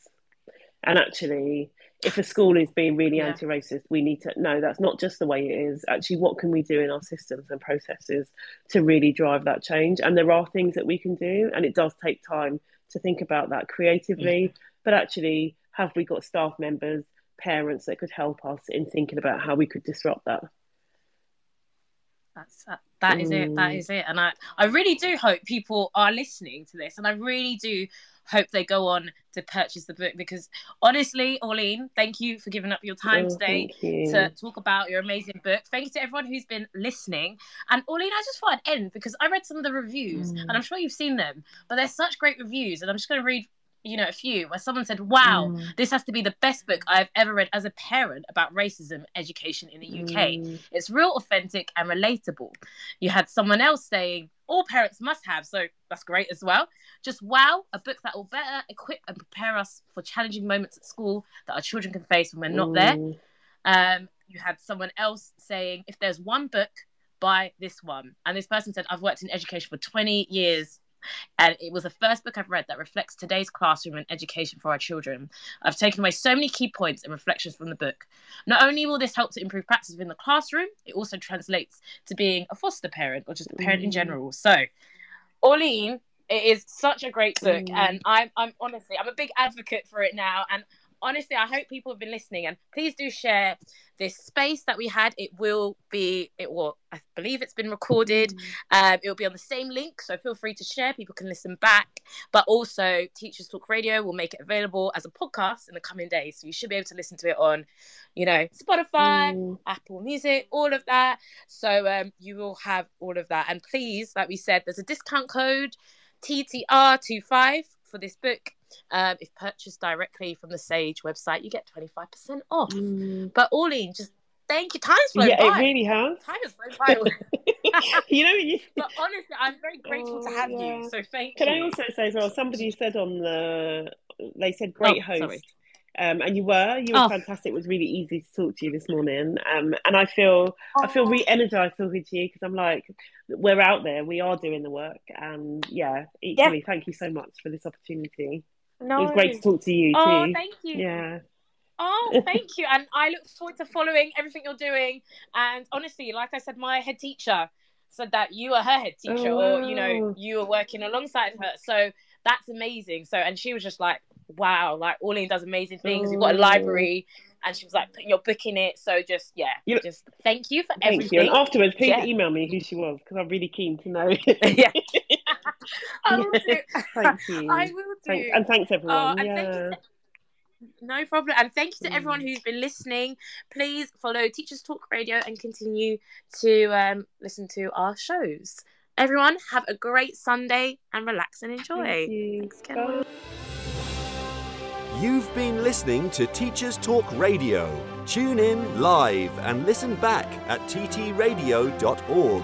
And actually, if a school is being really yeah. anti-racist, we need to know that's not just the way it is. Actually, what can we do in our systems and processes to really drive that change? And there are things that we can do, and it does take time to think about that creatively. Yeah. But actually, have we got staff members, parents that could help us in thinking about how we could disrupt that? That's that, that is it. That mm. is it. And I, I really do hope people are listening to this, and I really do hope they go on to purchase the book because honestly, Orlene, thank you for giving up your time oh, today to talk about your amazing book. Thank you to everyone who's been listening. And Orlene, I just thought I'd end because I read some of the reviews mm. and I'm sure you've seen them, but they're such great reviews. And I'm just going to read you know a few where someone said wow mm. this has to be the best book i've ever read as a parent about racism education in the uk mm. it's real authentic and relatable you had someone else saying all parents must have so that's great as well just wow, a book that will better equip and prepare us for challenging moments at school that our children can face when we're not there. Um, you had someone else saying, if there's one book, buy this one. And this person said, I've worked in education for 20 years and it was the first book I've read that reflects today's classroom and education for our children. I've taken away so many key points and reflections from the book. Not only will this help to improve practice within the classroom, it also translates to being a foster parent or just a parent mm. in general. So, Orlene, it is such a great book, mm. and I'm I'm honestly I'm a big advocate for it now, and honestly, I hope people have been listening and please do share this space that we had. It will be, it will, I believe it's been recorded. Mm. Um, it will be on the same link. So feel free to share. People can listen back. But also, Teachers Talk Radio will make it available as a podcast in the coming days. So you should be able to listen to it on, you know, Spotify, mm. Apple Music, all of that. So um, you will have all of that. And please, like we said, there's a discount code TTR25 for this book. Um, if purchased directly from the Sage website, you get 25% off. Mm. But Orlene, just thank you. Time's flown yeah, by. it really has. Time has flown by. you know, you... but honestly, I'm very grateful oh, to have yeah. you. So thank Can you. Can I also say as well? Somebody said on the, they said great oh, host. Sorry. Um, and you were, you were oh. fantastic. It was really easy to talk to you this morning. Um, and I feel, oh. I feel re-energized talking to you because I'm like, we're out there, we are doing the work, and yeah, equally, yeah. thank you so much for this opportunity. No. It was great to talk to you oh, too. thank you. Yeah. Oh, thank you. And I look forward to following everything you're doing. And honestly, like I said, my head teacher said that you are her head teacher, oh. or you know, oh. you were working alongside her. So that's amazing. So, and she was just like, wow, like Orlene does amazing things. We've got a oh. library. And she was like, you're booking it. So just, yeah, you just thank you for thank everything. You. And afterwards, please yeah. email me who she was because I'm really keen to know. yeah. I will do. Thank you. I will do. Thanks, and thanks, everyone. Oh, yeah. No problem. And thank you to everyone mm. who's been listening. Please follow Teachers Talk Radio and continue to um, listen to our shows. Everyone, have a great Sunday and relax and enjoy. Thank you. Thanks, You've been listening to Teachers Talk Radio. Tune in live and listen back at ttradio.org.